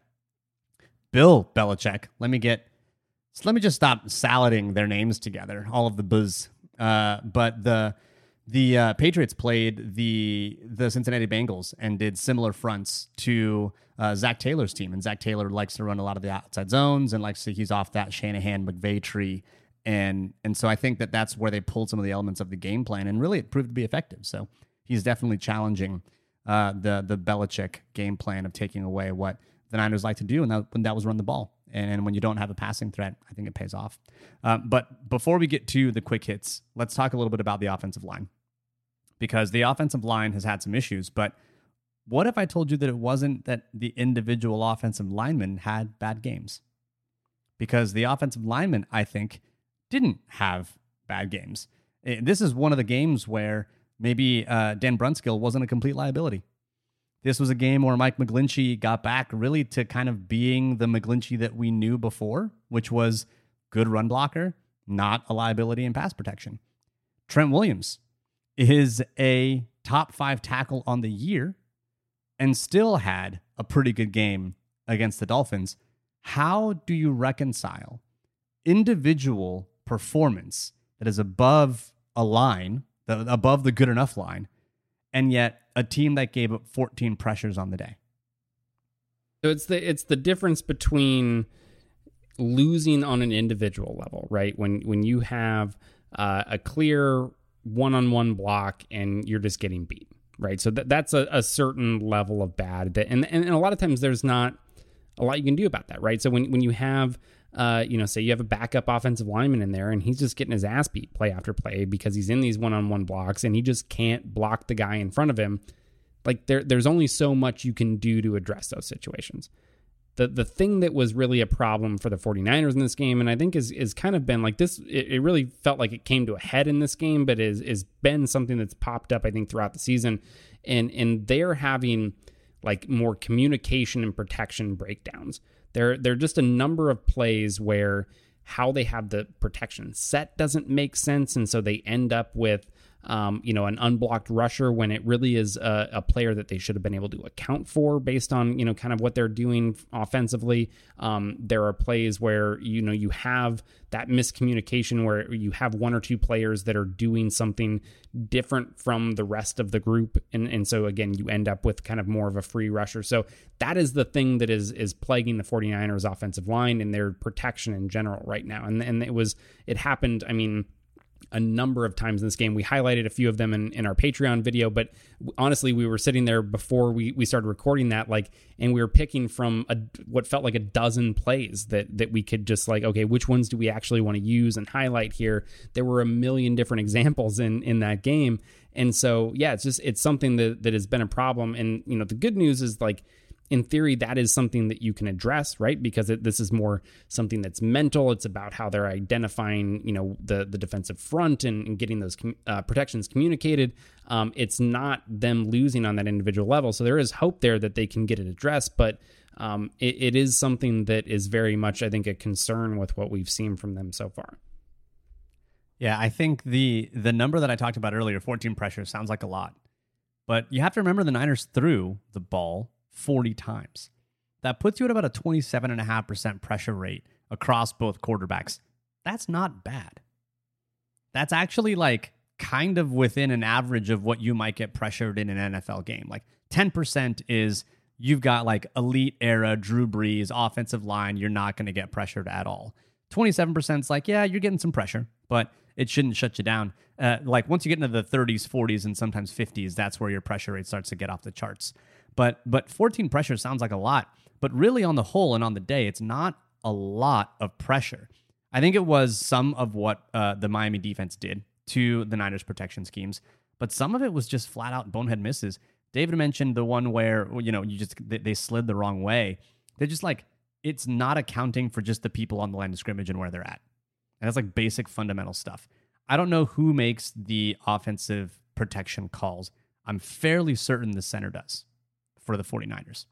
Bill Belichick. Let me get, so let me just stop salading their names together, all of the buzz. Uh, but the the uh, Patriots played the the Cincinnati Bengals and did similar fronts to uh, Zac Taylor's team, and Zac Taylor likes to run a lot of the outside zones and likes to he's off that Shanahan McVay tree, and and so I think that that's where they pulled some of the elements of the game plan, and really it proved to be effective. So he's definitely challenging uh, the the Belichick game plan of taking away what the Niners like to do, and that, when that was run the ball. And when you don't have a passing threat, I think it pays off. Uh, but before we get to the quick hits, let's talk a little bit about the offensive line because the offensive line has had some issues. But what if I told you that it wasn't that the individual offensive linemen had bad games? Because the offensive linemen, I think, didn't have bad games. Eh, this is one of the games where maybe uh, Dan Brunskill wasn't a complete liability. This was a game where Mike McGlinchey got back really to kind of being the McGlinchey that we knew before, which was good run blocker, not a liability in pass protection. Trent Williams is a top five tackle on the year and still had a pretty good game against the Dolphins. How do you reconcile individual performance that is above a line, above the good enough line, and yet a team that gave up 14 pressures on the day. So it's the it's the difference between losing on an individual level, right? When when you have uh, a clear one-on-one block and you're just getting beat, right? So that that's a, a certain level of bad that and, and and a lot of times there's not a lot you can do about that, right? So when when you have uh, you know, say you have a backup offensive lineman in there and he's just getting his ass beat play after play because he's in these one on one blocks and he just can't block the guy in front of him. Like there, there's only so much you can do to address those situations. The, the thing that was really a problem for the 49ers in this game, and I think is is kind of been like this, it, it really felt like it came to a head in this game, but is is been something that's popped up, I think, throughout the season. And and they're having like more communication and protection breakdowns. There, there are just a number of plays where how they have the protection set doesn't make sense, and so they end up with um, you know, an unblocked rusher when it really is a, a, player that they should have been able to account for based on, you know, kind of what they're doing offensively. Um, there are plays where, you know, you have that miscommunication where you have one or two players that are doing something different from the rest of the group. And, and so again, you end up with kind of more of a free rusher. So that is the thing that is, is plaguing the 49ers offensive line and their protection in general right now. And, and it was, it happened, I mean, a number of times in this game. We highlighted a few of them in, in our Patreon video, but honestly, we were sitting there before we, we started recording that, like, and we were picking from a, what felt like a dozen plays that that we could just like, okay, which ones do we actually want to use and highlight here? There were a million different examples in in that game, and so yeah, it's just it's something that that has been a problem. And you know, the good news is like in theory, that is something that you can address, right? Because it, this is more something that's mental. It's about how they're identifying, you know, the the defensive front and, and getting those uh, protections communicated. Um, it's not them losing on that individual level. So there is hope there that they can get it addressed, but um, it, it is something that is very much, I think, a concern with what we've seen from them so far. Yeah, I think the the number that I talked about earlier, 14 pressure, sounds like a lot. But you have to remember the Niners threw the ball 40 times. That puts you at about a 27.5% pressure rate across both quarterbacks. That's not bad. That's actually like kind of within an average of what you might get pressured in an NFL game. Like 10% is you've got like elite era Drew Brees offensive line, you're not going to get pressured at all. 27% is like, yeah, you're getting some pressure, but it shouldn't shut you down. Uh, like once you get into the 30s, 40s, and sometimes 50s, that's where your pressure rate starts to get off the charts. But but 14 pressure sounds like a lot, but really on the whole and on the day, it's not a lot of pressure. I think it was some of what uh, the Miami defense did to the Niners protection schemes, but some of it was just flat out bonehead misses. David mentioned the one where you know you just they, they slid the wrong way. They're just like it's not accounting for just the people on the line of scrimmage and where they're at. And that's like basic fundamental stuff. I don't know who makes the offensive protection calls. I'm fairly certain the center does for the 49ers.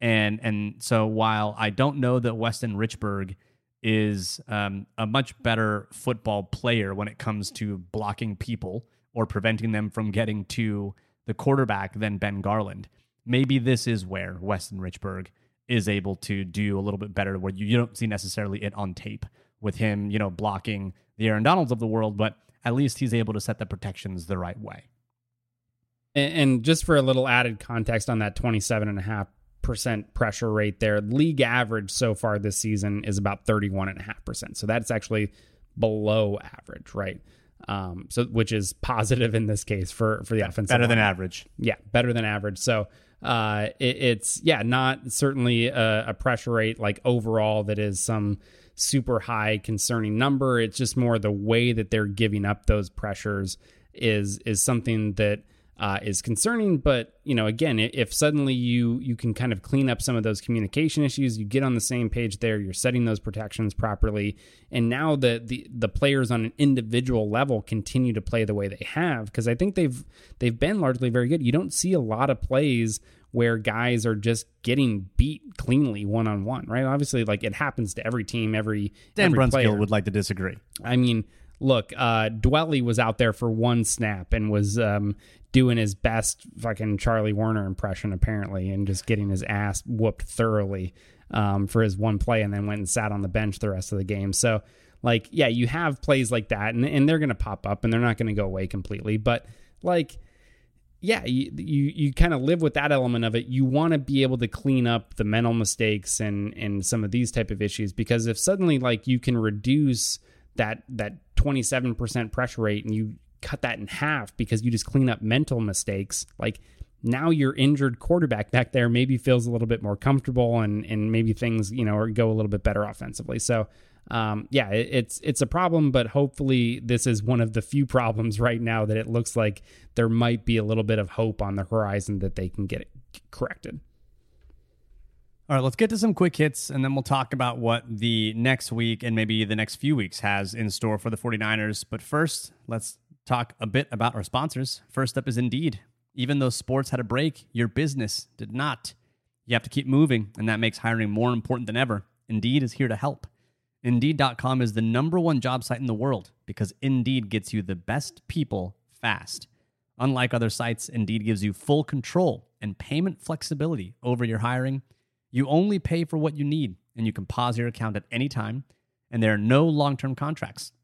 And and so while I don't know that Weston Richburg is um, a much better football player when it comes to blocking people or preventing them from getting to the quarterback than Ben Garland, maybe this is where Weston Richburg is able to do a little bit better where you, you don't see necessarily it on tape with him, you know, blocking the Aaron Donalds of the world, but at least he's able to set the protections the right way. And, just for a little added context on that 27.5% pressure rate there, league average so far this season is about 31.5%. So that's actually below average, right? Um, so which is positive in this case for for the offense. Better than average. Yeah, better than average. So uh, it, it's yeah, not certainly a, a pressure rate like overall that is some super high concerning number. It's just more the way that they're giving up those pressures is is something that uh, is concerning. But you know, again, if suddenly you you can kind of clean up some of those communication issues, you get on the same page there, you're setting those protections properly, and now the the the players on an individual level continue to play the way they have because I think they've they've been largely very good. You don't see a lot of plays where guys are just getting beat cleanly one on one, right? Obviously, like it happens to every team, every Dan every Brunskill player. would like to disagree. I mean, look, uh, Dwelly was out there for one snap and was um, doing his best fucking Charlie Warner impression, apparently, and just getting his ass whooped thoroughly um, for his one play and then went and sat on the bench the rest of the game. So, like, yeah, you have plays like that, and, and they're going to pop up and they're not going to go away completely. But, like, yeah, you you, you kind of live with that element of it. You want to be able to clean up the mental mistakes and and some of these type of issues because if suddenly like you can reduce that that 27% pressure rate and you cut that in half because you just clean up mental mistakes, like now your injured quarterback back there maybe feels a little bit more comfortable and and maybe things, you know, go a little bit better offensively. So um, yeah, it, it's it's a problem, but hopefully this is one of the few problems right now that it looks like there might be a little bit of hope on the horizon that they can get it corrected. All right, let's get to some quick hits and then we'll talk about what the next week and maybe the next few weeks has in store for the 49ers. But first, let's talk a bit about our sponsors. First up is Indeed. Even though sports had a break, your business did not. You have to keep moving, and that makes hiring more important than ever. Indeed is here to help. Indeed.com is the number one job site in the world because Indeed gets you the best people fast. Unlike other sites, Indeed gives you full control and payment flexibility over your hiring. You only pay for what you need, and you can pause your account at any time, and there are no long term contracts.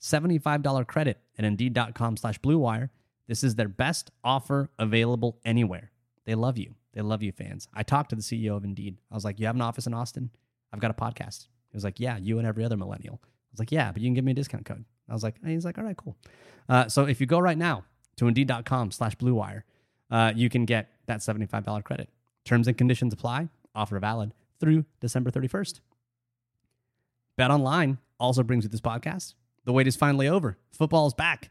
$75 credit at Indeed.com slash BlueWire. This is their best offer available anywhere. They love you. They love you, fans. I talked to the CEO of Indeed. I was like, you have an office in Austin? I've got a podcast. He was like, yeah, you and every other millennial. I was like, yeah, but you can give me a discount code. I was like, he's like, all right, cool. Uh, so if you go right now to Indeed.com slash BlueWire, uh, you can get that $75 credit. Terms and conditions apply. Offer valid through December 31st. Bet Online also brings you this podcast. The wait is finally over. Football is back.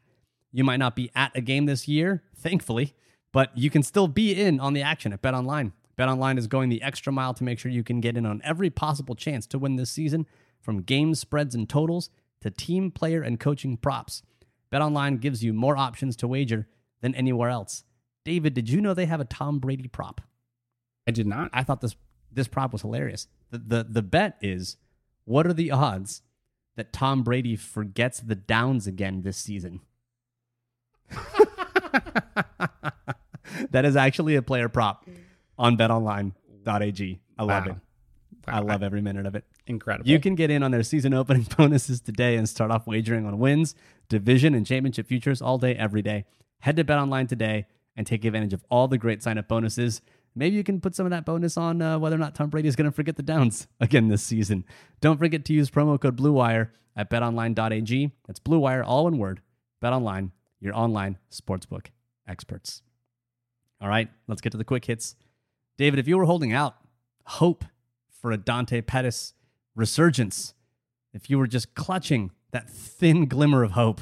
You might not be at a game this year, thankfully, but you can still be in on the action at Bet Online. Bet Online is going the extra mile to make sure you can get in on every possible chance to win this season, from game spreads and totals to team, player, and coaching props. Bet Online gives you more options to wager than anywhere else. David, did you know they have a Tom Brady prop? I did not. I thought this this prop was hilarious. The, the the bet is what are the odds that Tom Brady forgets the downs again this season? that is actually a player prop on betonline.ag. I love Wow. it. I love every minute of it. Incredible. You can get in on their season opening bonuses today and start off wagering on wins, division, and championship futures all day, every day. Head to BetOnline today and take advantage of all the great sign up bonuses. Maybe you can put some of that bonus on uh, whether or not Tom Brady is going to forget the downs again this season. Don't forget to use promo code BlueWire at betonline.ag. That's BlueWire, all one word. BetOnline, your online sportsbook experts. All right, let's get to the quick hits. David, if you were holding out hope for a Dante Pettis resurgence, if you were just clutching that thin glimmer of hope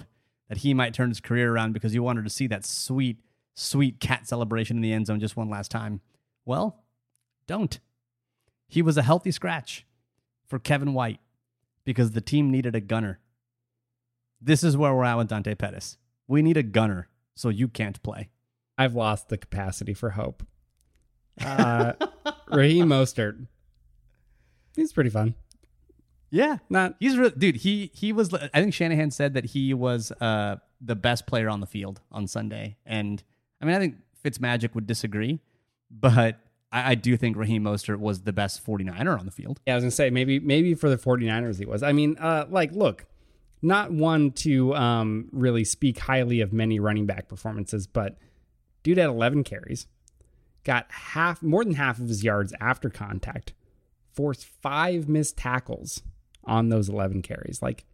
that he might turn his career around because you wanted to see that sweet, sweet cat celebration in the end zone just one last time, well, don't. He was a healthy scratch for Kevin White because the team needed a gunner. This is where we're at with Dante Pettis. We need a gunner so you can't play. I've lost the capacity for hope. Uh, Raheem Mostert. He's pretty fun. Yeah, Not He's re- dude. He he was. I think Shanahan said that he was uh the best player on the field on Sunday, and I mean, I think Fitzmagic would disagree, but I, I do think Raheem Mostert was the best 49er on the field. Yeah, I was gonna say maybe maybe for the 49ers he was. I mean, uh, like, look, not one to um, really speak highly of many running back performances, but dude had 11 carries, got half more than half of his yards after contact, forced five missed tackles on those 11 carries. Like,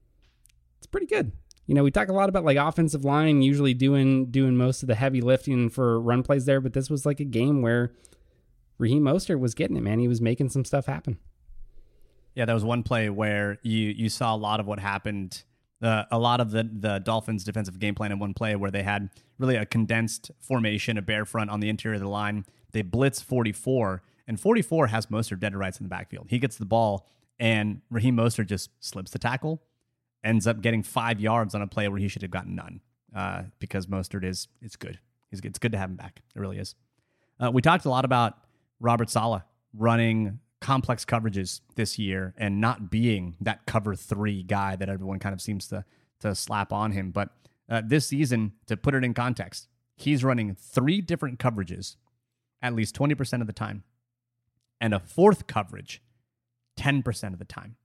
it's pretty good. You know, we talk a lot about like offensive line usually doing doing most of the heavy lifting for run plays there, but this was like a game where Raheem Mostert was getting it, man. He was making some stuff happen. Yeah, that was one play where you you saw a lot of what happened. Uh, a lot of the the Dolphins' defensive game plan in one play where they had really a condensed formation, a bear front on the interior of the line. They blitz 44, and 44 has Mostert dead to rights in the backfield. He gets the ball, and Raheem Mostert just slips the tackle, ends up getting five yards on a play where he should have gotten none uh, because Mostert is it's good. It's good to have him back. It really is. Uh, we talked a lot about Robert Saleh running complex coverages this year and not being that cover three guy that everyone kind of seems to to slap on him. But uh, this season, to put it in context, he's running three different coverages at least 20% of the time and a fourth coverage 10% of the time.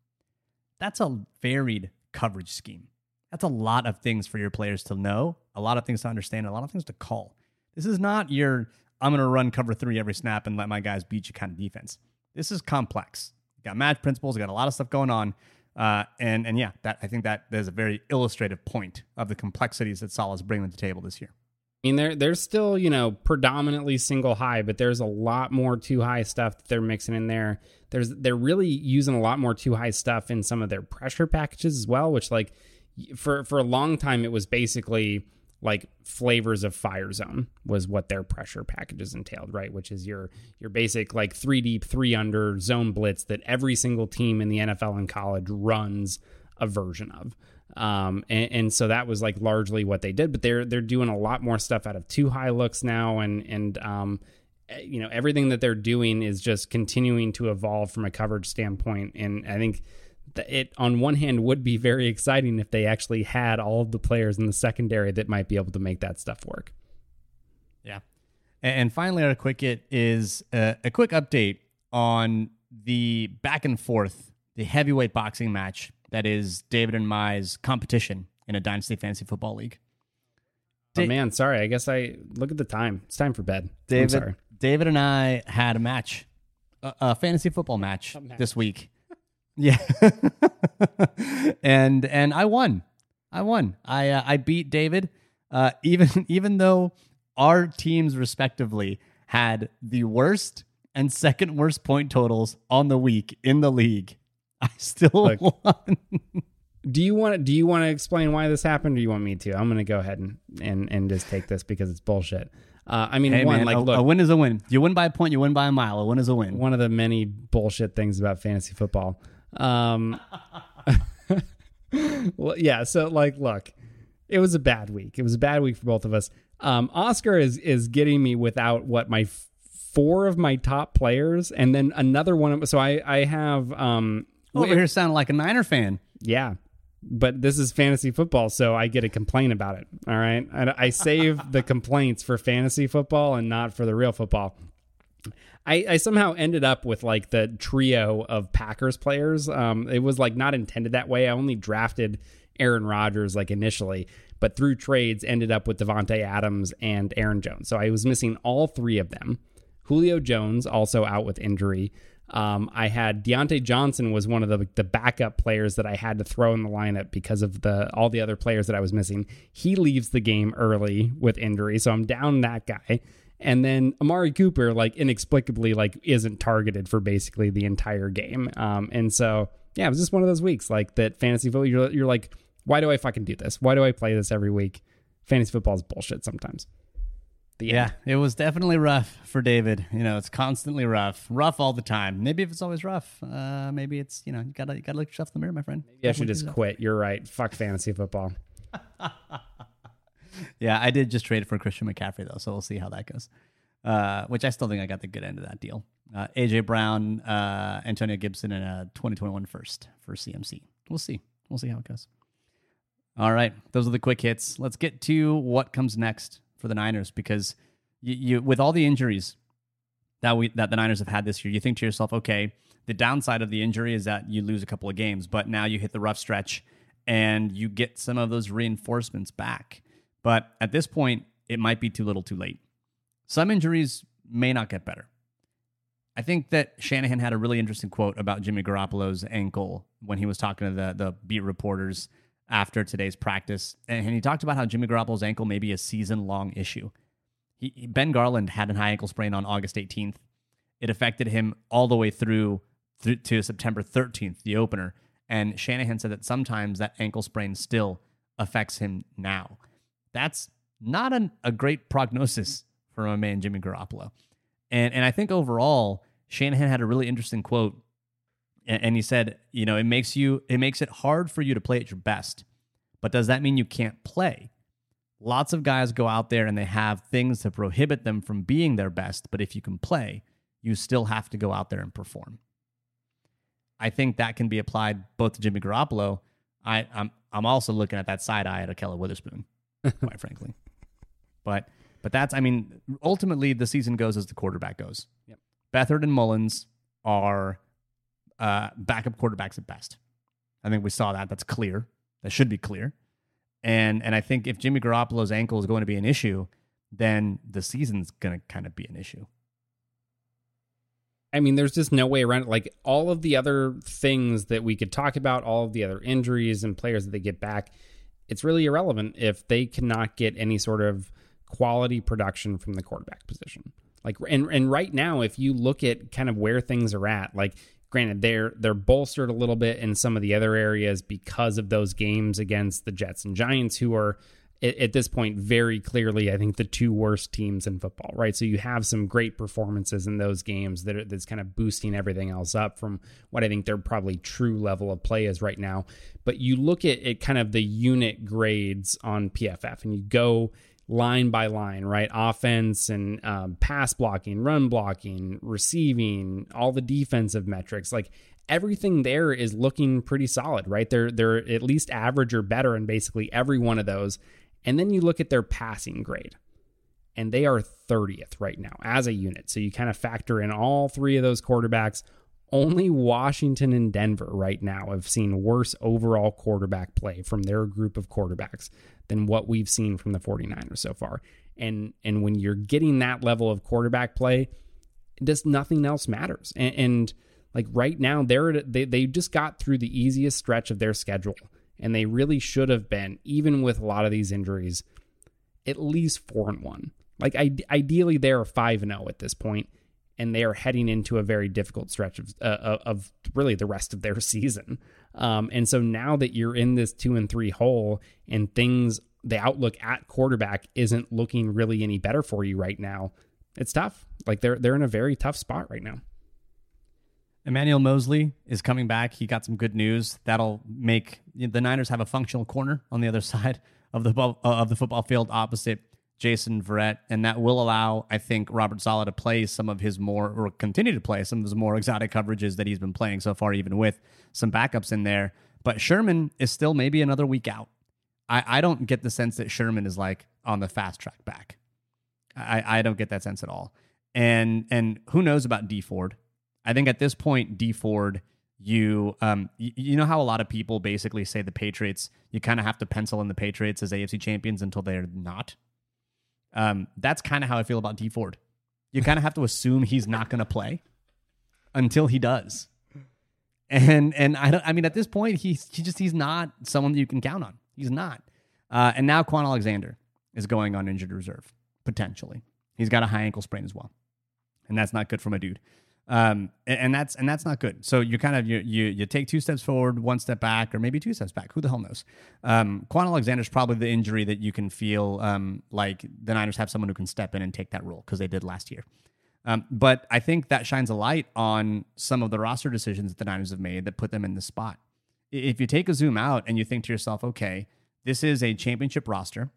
That's a varied coverage scheme. That's a lot of things for your players to know, a lot of things to understand, a lot of things to call. This is not your I'm going to run cover three every snap and let my guys beat you kind of defense. This is complex. You got match principles, got a lot of stuff going on. Uh, and and yeah, that I think that there's a very illustrative point of the complexities that Saleh's bringing to the table this year. I mean, they're they're still you know predominantly single high, but there's a lot more two high stuff that they're mixing in there. There's they're really using a lot more two high stuff in some of their pressure packages as well, which like for for a long time it was basically like flavors of fire zone was what their pressure packages entailed right which is your your basic like three deep three under zone blitz that every single team in the nfl and college runs a version of um, and, and, so that was like largely what they did but they're they're doing a lot more stuff out of two high looks now and and um, eh, you know everything that they're doing is just continuing to evolve from a coverage standpoint and i think it on one hand would be very exciting if they actually had all of the players in the secondary that might be able to make that stuff work. Yeah. And finally, our quick it is a, a quick update on the back and forth, the heavyweight boxing match that is David and Mai's competition in a Dynasty Fantasy Football League. Da- oh man, sorry. I guess I look at the time. It's time for bed. David, David and I had a match, a, a fantasy football match, match. this week yeah. and and I won. I won. I uh, I beat David. Uh, even even though our teams respectively had the worst and second worst point totals on the week in the league, I still Look, won. do you want to, do you want to explain why this happened, or do you want me to? I'm going to go ahead and, and and just take this because it's bullshit. Uh, I mean, hey, one man, like a, look, a win is a win. You win by a point, you win by a mile. A win is a win. One of the many bullshit things about fantasy football. Um, well, yeah. So like, look, it was a bad week. It was a bad week for both of us. Um, Oscar is is getting me without what my f- four of my top players, and then another one. Of, so I I have um over here sounding like a Niner fan. Yeah, but this is fantasy football, so I get to complain about it. All right, I, I save the complaints for fantasy football and not for the real football. I, I, somehow ended up with like the trio of Packers players. Um, it was like not intended that way. I only drafted Aaron Rodgers like initially, but through trades ended up with Davante Adams and Aaron Jones. So I was missing all three of them. Julio Jones also out with injury. Um, I had Diontae Johnson was one of the the backup players that I had to throw in the lineup because of the all the other players that I was missing. He leaves the game early with injury, so I'm down that guy and then Amari Cooper like inexplicably like isn't targeted for basically the entire game. Um, and so yeah, it was just one of those weeks like that fantasy football. You're you're like, why do I fucking do this? Why do I play this every week? Fantasy football is bullshit sometimes. Yeah, it was definitely rough for David. You know, it's constantly rough, rough all the time. Maybe if it's always rough, uh, maybe it's you know you gotta you gotta look yourself in the mirror, my friend. Maybe I should just quit. You're right. Fuck fantasy football. yeah, I did just trade it for Christian McCaffrey though, so we'll see how that goes. Uh, which I still think I got the good end of that deal. Uh, AJ Brown, uh, Antonio Gibson, and a 2021 first for CMC. We'll see. We'll see how it goes. All right, those are the quick hits. Let's get to what comes next for the Niners because you, you with all the injuries that we that the Niners have had this year, you think to yourself, okay, the downside of the injury is that you lose a couple of games, but now you hit the rough stretch and you get some of those reinforcements back. But at this point, it might be too little, too late. Some injuries may not get better. I think that Shanahan had a really interesting quote about Jimmy Garoppolo's ankle when he was talking to the, the beat reporters after today's practice. And he talked about how Jimmy Garoppolo's ankle may be a season long issue. He, ben Garland had an high ankle sprain on August 18th. It affected him all the way through, through to September 13th, the opener. And Shanahan said that sometimes that ankle sprain still affects him now. That's not an, a great prognosis for my man Jimmy Garoppolo. And and I think overall, Shanahan had a really interesting quote, and, and he said, you know, it makes you it makes it hard for you to play at your best, but does that mean you can't play? Lots of guys go out there and they have things to prohibit them from being their best, but if you can play, you still have to go out there and perform. I think that can be applied both to Jimmy Garoppolo. I, I'm I'm also looking at that side eye at Ahkello Witherspoon, quite frankly. But but that's I mean ultimately the season goes as the quarterback goes. Yep. Beathard and Mullens are uh, backup quarterbacks at best. I think we saw that. That's clear. That should be clear. And and I think if Jimmy Garoppolo's ankle is going to be an issue, then the season's going to kind of be an issue. I mean, there's just no way around it. Like all of the other things that we could talk about, all of the other injuries and players that they get back, it's really irrelevant if they cannot get any sort of quality production from the quarterback position. Like and and right now, if you look at kind of where things are at, like granted they're they're bolstered a little bit in some of the other areas because of those games against the Jets and Giants, who are at, this point very clearly, I think, the two worst teams in football, right? So you have some great performances in those games that are, that's kind of boosting everything else up from what I think their probably true level of play is right now. But you look at it kind of the unit grades on PFF and you go line by line, right? Offense and um, pass blocking, run blocking, receiving, all the defensive metrics. Like everything there is looking pretty solid, right? They're they're at least average or better in basically every one of those. And then you look at their passing grade, and they are 30th right now as a unit. So you kind of factor in all three of those quarterbacks. Only Washington and Denver right now have seen worse overall quarterback play from their group of quarterbacks than what we've seen from the 49ers so far. And and when you're getting that level of quarterback play, just nothing else matters. And, and like right now, they're they they just got through the easiest stretch of their schedule and they really should have been, even with a lot of these injuries, at least four and one. Like I, ideally, they are five and zero oh at this point, and they are heading into a very difficult stretch of uh, of really the rest of their season. Um, and so now that you're in this two and three hole, and things, the outlook at quarterback isn't looking really any better for you right now. It's tough. Like they're they're in a very tough spot right now. Emmanuel Moseley is coming back. He got some good news that'll make the Niners have a functional corner on the other side of the of the football field opposite Jason Verrett, and that will allow, I think, Robert Saleh to play some of his more or continue to play some of his more exotic coverages that he's been playing so far, even with some backups in there. But Sherman is still maybe another week out. I, I don't get the sense that Sherman is like on the fast track back. I, I don't get that sense at all. And and who knows about Dee Ford? I think at this point, Dee Ford, you um you, you know how a lot of people basically say the Patriots, you kind of have to pencil in the Patriots as AFC champions until they're not. Um, that's kind of how I feel about Dee Ford. You kind of have to assume he's not going to play until he does. And and I don't. I mean, at this point, he's he just he's not someone that you can count on. He's not. Uh, and now Kwon Alexander is going on injured reserve potentially. He's got a high ankle sprain as well, and that's not good for my dude. Um, and, and, that's and that's not good. So you kind of you, you you take two steps forward, one step back, or maybe two steps back. Who the hell knows? Um, Kwon Alexander is probably the injury that you can feel um, like the Niners have someone who can step in and take that role because they did last year. Um, but I think that shines a light on some of the roster decisions that the Niners have made that put them in this spot. If you take a zoom out and you think to yourself, okay, this is a championship roster.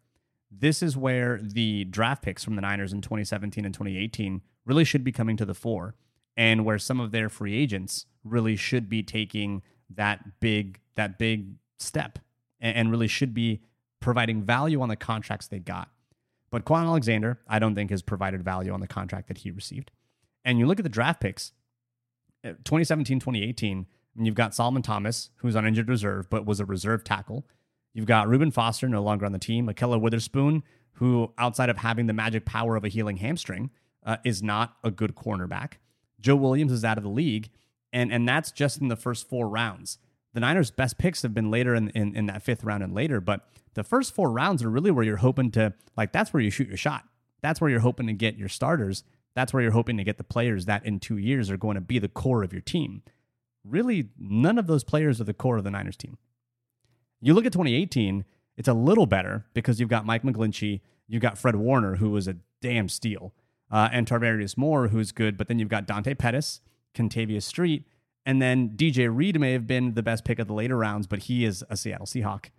This is where the draft picks from the Niners in 2017 and 2018 really should be coming to the fore and where some of their free agents really should be taking that big that big step and, and really should be providing value on the contracts they got. But Kwon Alexander, I don't think has provided value on the contract that he received. And you look at the draft picks, uh, 2017, 2018, and you've got Solomon Thomas, who's on injured reserve, but was a reserve tackle. You've got Reuben Foster, no longer on the team. Ahkello Witherspoon, who, outside of having the magic power of a healing hamstring, uh, is not a good cornerback. Joe Williams is out of the league, and and that's just in the first four rounds. The Niners' best picks have been later in, in, in that fifth round and later, but the first four rounds are really where you're hoping to like that's where you shoot your shot. That's where you're hoping to get your starters. That's where you're hoping to get the players that in two years are going to be the core of your team. Really, none of those players are the core of the Niners team. You look at 2018, it's a little better because you've got Mike McGlinchey, you've got Fred Warner, who was a damn steal, uh, and Tarvarius Moore, who's good, but then you've got Dante Pettis, Kentavius Street, and then DJ Reed may have been the best pick of the later rounds, but he is a Seattle Seahawk.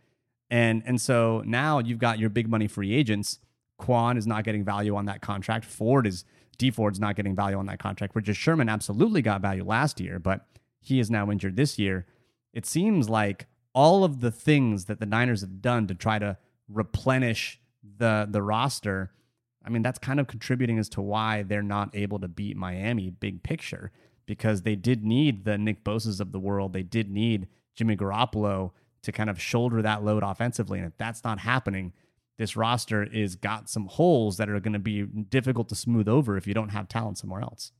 And and so now you've got your big money free agents. Kwon is not getting value on that contract. Ford is Dee Ford's not getting value on that contract. Richard Sherman absolutely got value last year, but he is now injured this year. It seems like all of the things that the Niners have done to try to replenish the the roster, I mean, that's kind of contributing as to why they're not able to beat Miami big picture because they did need the Nick Bosas of the world. They did need Jimmy Garoppolo to kind of shoulder that load offensively. And if that's not happening, this roster is got some holes that are going to be difficult to smooth over if you don't have talent somewhere else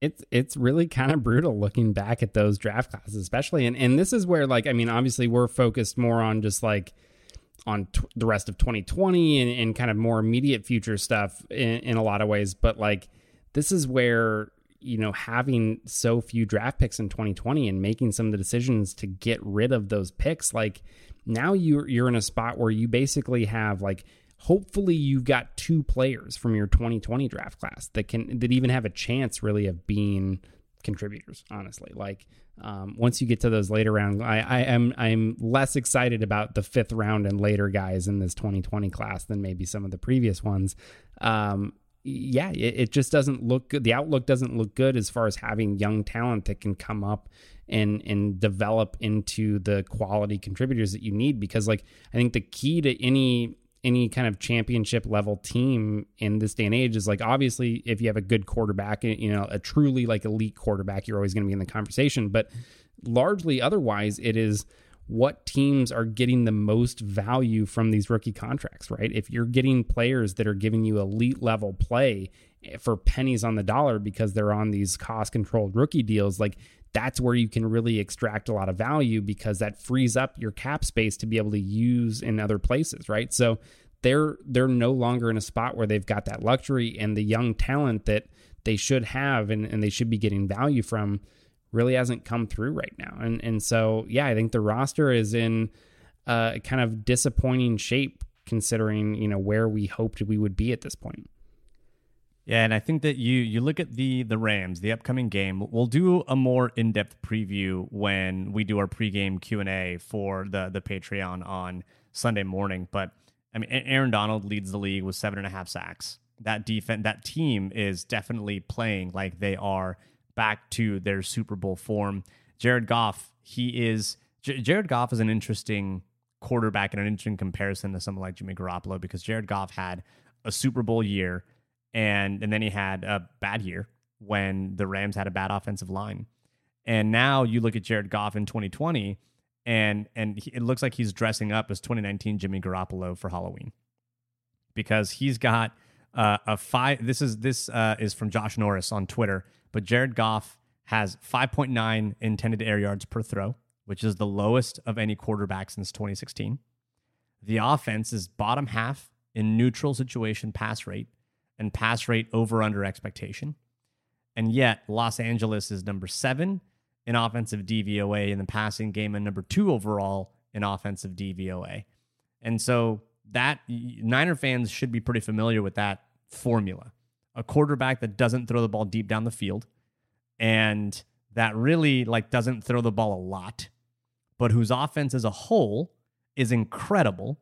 it's it's really kind of brutal looking back at those draft classes, especially. And and this is where like I mean, obviously we're focused more on just like on t- the rest of 2020 and, and kind of more immediate future stuff in, in a lot of ways. But like this is where you know having so few draft picks in 2020 and making some of the decisions to get rid of those picks, like now you're you're in a spot where you basically have like hopefully you've got two players from your 2020 draft class that can that even have a chance really of being contributors honestly. Like um, once you get to those later round I, I am i'm less excited about the fifth round and later guys in this 2020 class than maybe some of the previous ones. Um, yeah it, it just doesn't look good. The outlook doesn't look good as far as having young talent that can come up and and develop into the quality contributors that you need because like i think the key to any any kind of championship level team in this day and age is like obviously if you have a good quarterback, eh, you know, a truly like elite quarterback, you're always going to be in the conversation. But largely otherwise, it is what teams are getting the most value from these rookie contracts, right? If you're getting players that are giving you elite level play eh, for pennies on the dollar because they're on these cost controlled rookie deals, like that's where you can really extract a lot of value because that frees up your cap space to be able to use in other places, right? So they're they're no longer in a spot where they've got that luxury and the young talent that they should have and, and they should be getting value from really hasn't come through right now. And and so yeah, I think the roster is in a kind of disappointing shape considering, you know, where we hoped we would be at this point. Yeah, and I think that you you look at the the Rams, the upcoming game. We'll do a more in depth preview when we do our pregame Q and A for the the Patreon on Sunday morning. But I mean, Aaron Donald leads the league with seven and a half sacks. That defense, that team is definitely playing like they are back to their Super Bowl form. Jared Goff, he is J- Jared Goff is an interesting quarterback and an interesting comparison to someone like Jimmy Garoppolo because Jared Goff had a Super Bowl year and and then he had a bad year when the Rams had a bad offensive line. And now you look at Jared Goff in 2020 and and he, it looks like he's dressing up as 2019 Jimmy Garoppolo for Halloween. Because he's got uh, a five this is this uh, is from Josh Norris on Twitter, but Jared Goff has 5.9 intended air yards per throw, which is the lowest of any quarterback since 2016. The offense is bottom half in neutral situation pass rate and pass rate over under expectation. And yet, Los Angeles is number seven in offensive DVOA in the passing game and number two overall in offensive DVOA. And so that Niner fans should be pretty familiar with that formula. A quarterback that doesn't throw the ball deep down the field and that really like doesn't throw the ball a lot, but whose offense as a whole is incredible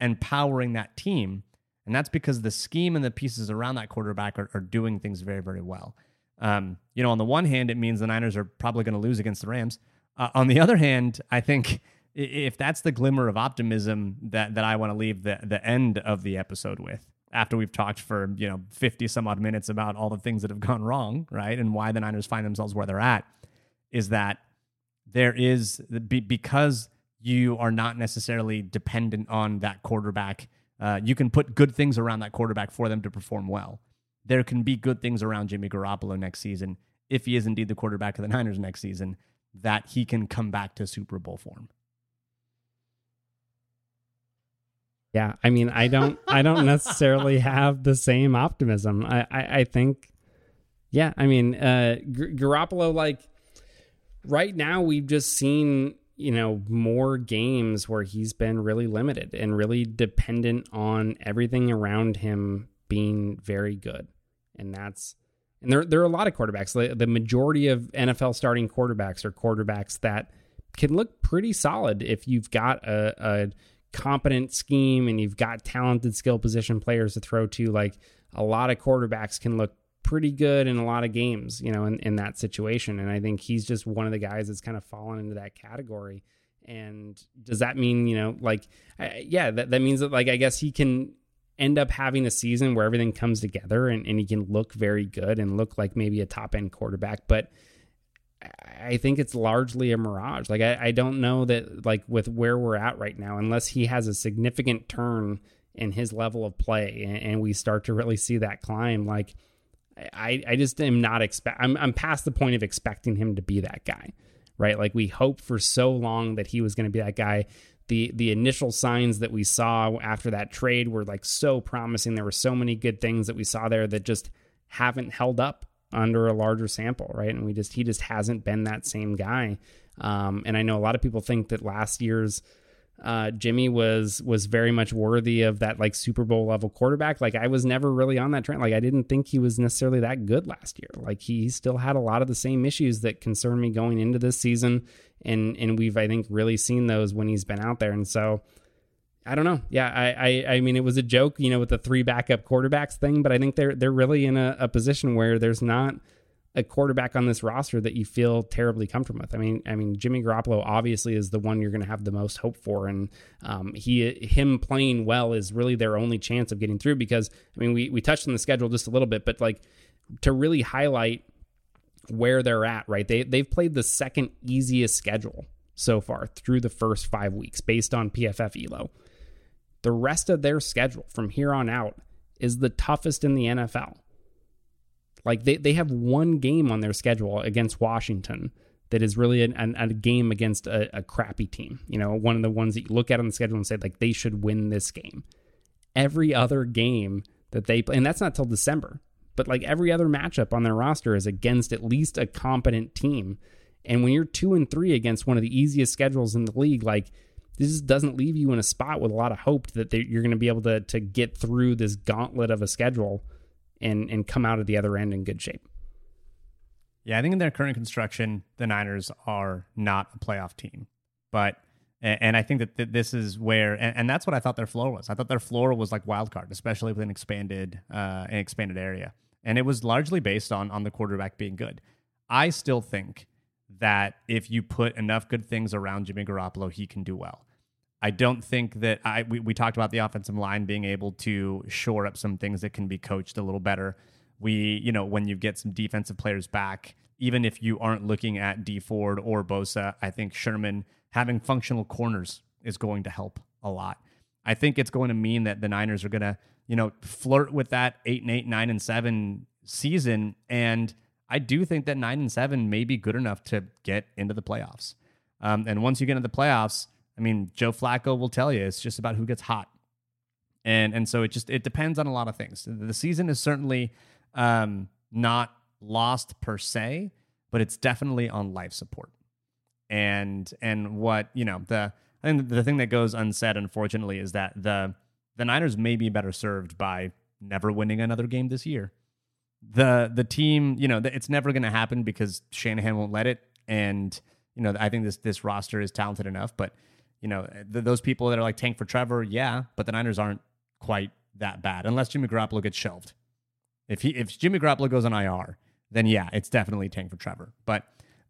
and powering that team and that's because the scheme and the pieces around that quarterback are, are doing things very, very well. Um, you know, on the one hand, it means the Niners are probably going to lose against the Rams. Uh, on the other hand, I think if that's the glimmer of optimism that that I want to leave the the end of the episode with, after we've talked for you know 50 some odd minutes about all the things that have gone wrong, right, and why the Niners find themselves where they're at, is that there is because you are not necessarily dependent on that quarterback. Uh, you can put good things around that quarterback for them to perform well. There can be good things around Jimmy Garoppolo next season if he is indeed the quarterback of the Niners next season that he can come back to Super Bowl form. Yeah, I mean, I don't, I don't necessarily have the same optimism. I, I, I think, yeah, I mean, uh, G- Garoppolo, like right now, we've just seen, you know, more games where he's been really limited and really dependent on everything around him being very good, and that's, and there, there are a lot of quarterbacks. The, the majority of NFL starting quarterbacks are quarterbacks that can look pretty solid if you've got a, a competent scheme and you've got talented skill position players to throw to, like a lot of quarterbacks can look pretty good in a lot of games, you know, in, in that situation. And I think he's just one of the guys that's kind of fallen into that category. And does that mean, you know, like, yeah, that, that means that, like, I guess he can end up having a season where everything comes together and, and he can look very good and look like maybe a top end quarterback. But I think it's largely a mirage. Like I, I don't know that like with where we're at right now, unless he has a significant turn in his level of play and, and we start to really see that climb, like I, I just am not expect I'm I'm past the point of expecting him to be that guy. Right. Like we hoped for so long that he was going to be that guy. The the initial signs that we saw after that trade were like so promising. There were so many good things that we saw there that just haven't held up under a larger sample, right? And we just he just hasn't been that same guy. Um, and I know a lot of people think that last year's uh, Jimmy was was very much worthy of that like Super Bowl level quarterback. Like I was never really on that trend. Like I didn't think he was necessarily that good last year. Like he still had a lot of the same issues that concern me going into this season, and and we've I think really seen those when he's been out there. And so I don't know. Yeah, I, I, I mean, it was a joke, you know, with the three backup quarterbacks thing, but I think they're they're really in a, a, position where there's not a quarterback on this roster that you feel terribly comfortable with. I mean, I mean, Jimmy Garoppolo obviously is the one you're going to have the most hope for, and um, he him playing well is really their only chance of getting through. Because I mean, we we touched on the schedule just a little bit, but like to really highlight where they're at, right? They they've played the second easiest schedule so far through the first five weeks based on PFF Elo. The rest of their schedule from here on out is the toughest in the NFL. Like they, they have one game on their schedule against Washington that is really an, an, a game against a, a crappy team. You know, one of the ones that you look at on the schedule and say, like, they should win this game. Every other game that they play, and that's not till December, but like every other matchup on their roster is against at least a competent team. And when you're two and three against one of the easiest schedules in the league, like this doesn't leave you in a spot with a lot of hope that you're going to be able to to get through this gauntlet of a schedule and and come out of the other end in good shape. Yeah, I think in their current construction, the Niners are not a playoff team, but and I think that this is where, and, that's what I thought their floor was. I thought their floor was like wild card, especially with an expanded, uh, an expanded area, and it was largely based on on the quarterback being good. I still think that if you put enough good things around Jimmy Garoppolo, he can do well. I don't think that I we, we talked about the offensive line being able to shore up some things that can be coached a little better. We, you know, when you get some defensive players back, even if you aren't looking at Dee Ford or Bosa, I think Sherman having functional corners is going to help a lot. I think it's going to mean that the Niners are going to, you know, flirt with that eight and eight, nine and seven season and I do think that nine and seven may be good enough to get into the playoffs. Um, and once you get into the playoffs, I mean, Joe Flacco will tell you it's just about who gets hot, and and so it just it depends on a lot of things. The season is certainly um, not lost per se, but it's definitely on life support. And and what you know the I think the thing that goes unsaid, unfortunately, is that the the Niners may be better served by never winning another game this year the the team, you know, it's never going to happen because Shanahan won't let it. And you know, I think this this roster is talented enough. But you know, the, those people that are like tank for Trevor, yeah, but the Niners aren't quite that bad unless Jimmy Garoppolo gets shelved. If he if Jimmy Garoppolo goes on IR, then yeah, it's definitely tank for Trevor. But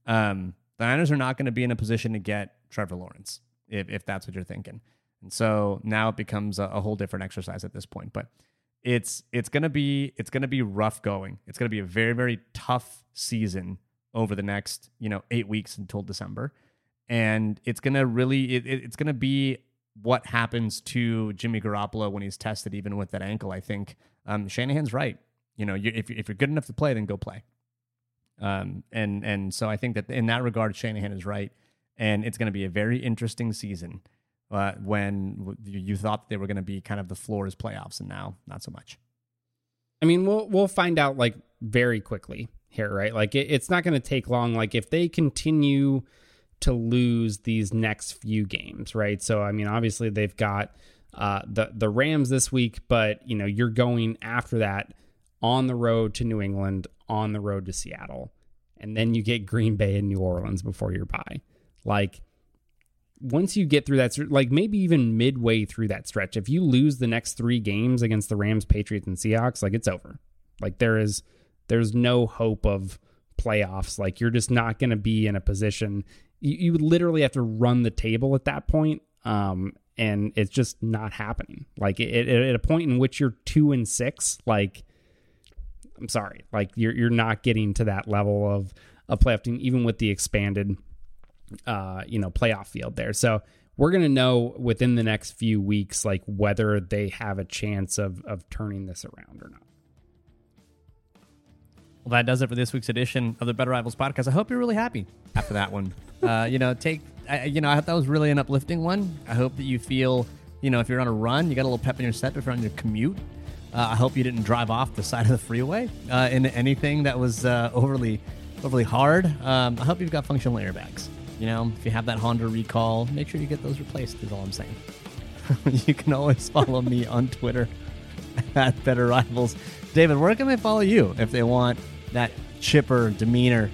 um, the Niners are not going to be in a position to get Trevor Lawrence. if, if that's what you're thinking. And so now it becomes a, a whole different exercise at this point. But it's it's gonna be it's gonna be rough going. It's gonna be a very very tough season over the next you know eight weeks until December, and it's gonna really it, it, it's gonna be what happens to Jimmy Garoppolo when he's tested, even with that ankle. I think um, Shanahan's right. You know, you, if if you're good enough to play, then go play. Um, and and so I think that in that regard, Shanahan is right, and it's going to be a very interesting season. Uh, when you thought they were going to be kind of the floor is playoffs, and now not so much. I mean, we'll we'll find out like very quickly here, right? Like it, it's not going to take long. Like if they continue to lose these next few games, right? So I mean, obviously they've got uh, the the Rams this week, but you know you're going after that on the road to New England, on the road to Seattle, and then you get Green Bay and New Orleans before your bye. Like once you get through that, like maybe even midway through that stretch, if you lose the next three games against the Rams, Patriots, and Seahawks, like it's over. Like there is, there's no hope of playoffs. Like you're just not going to be in a position. You, you would literally have to run the table at that point, um, and it's just not happening. Like it, it, at a point in which you're two and six, like I'm sorry, like you're you're not getting to that level of a playoff team, even with the expanded uh, you know, playoff field there. So we're to know within the next few weeks, like whether they have a chance of, of turning this around or not. Well, that does it for this week's edition of the Better Rivals podcast. I hope you're really happy after that one. uh, you know, take, I, you know, I thought that was really an uplifting one. I hope that you feel, you know, if you're on a run, you got a little pep in your step if you're on your commute. Uh, I hope you didn't drive off the side of the freeway uh, in anything that was uh, overly, overly hard. Um, I hope you've got functional airbags. You know, if you have that Honda recall, make sure you get those replaced, is all I'm saying. you can always follow me on Twitter at Better Rivals. David, where can they follow you if they want that chipper demeanor?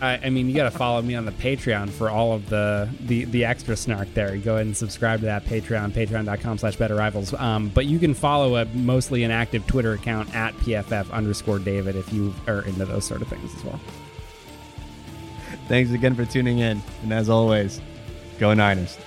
I, I mean, you got to follow me on the Patreon for all of the, the the extra snark there. Go ahead and subscribe to that Patreon, patreon.com slash better rivals. Um, but you can follow a mostly inactive Twitter account at PFF underscore David if you are into those sort of things as well. Thanks again for tuning in. And as always, go Niners.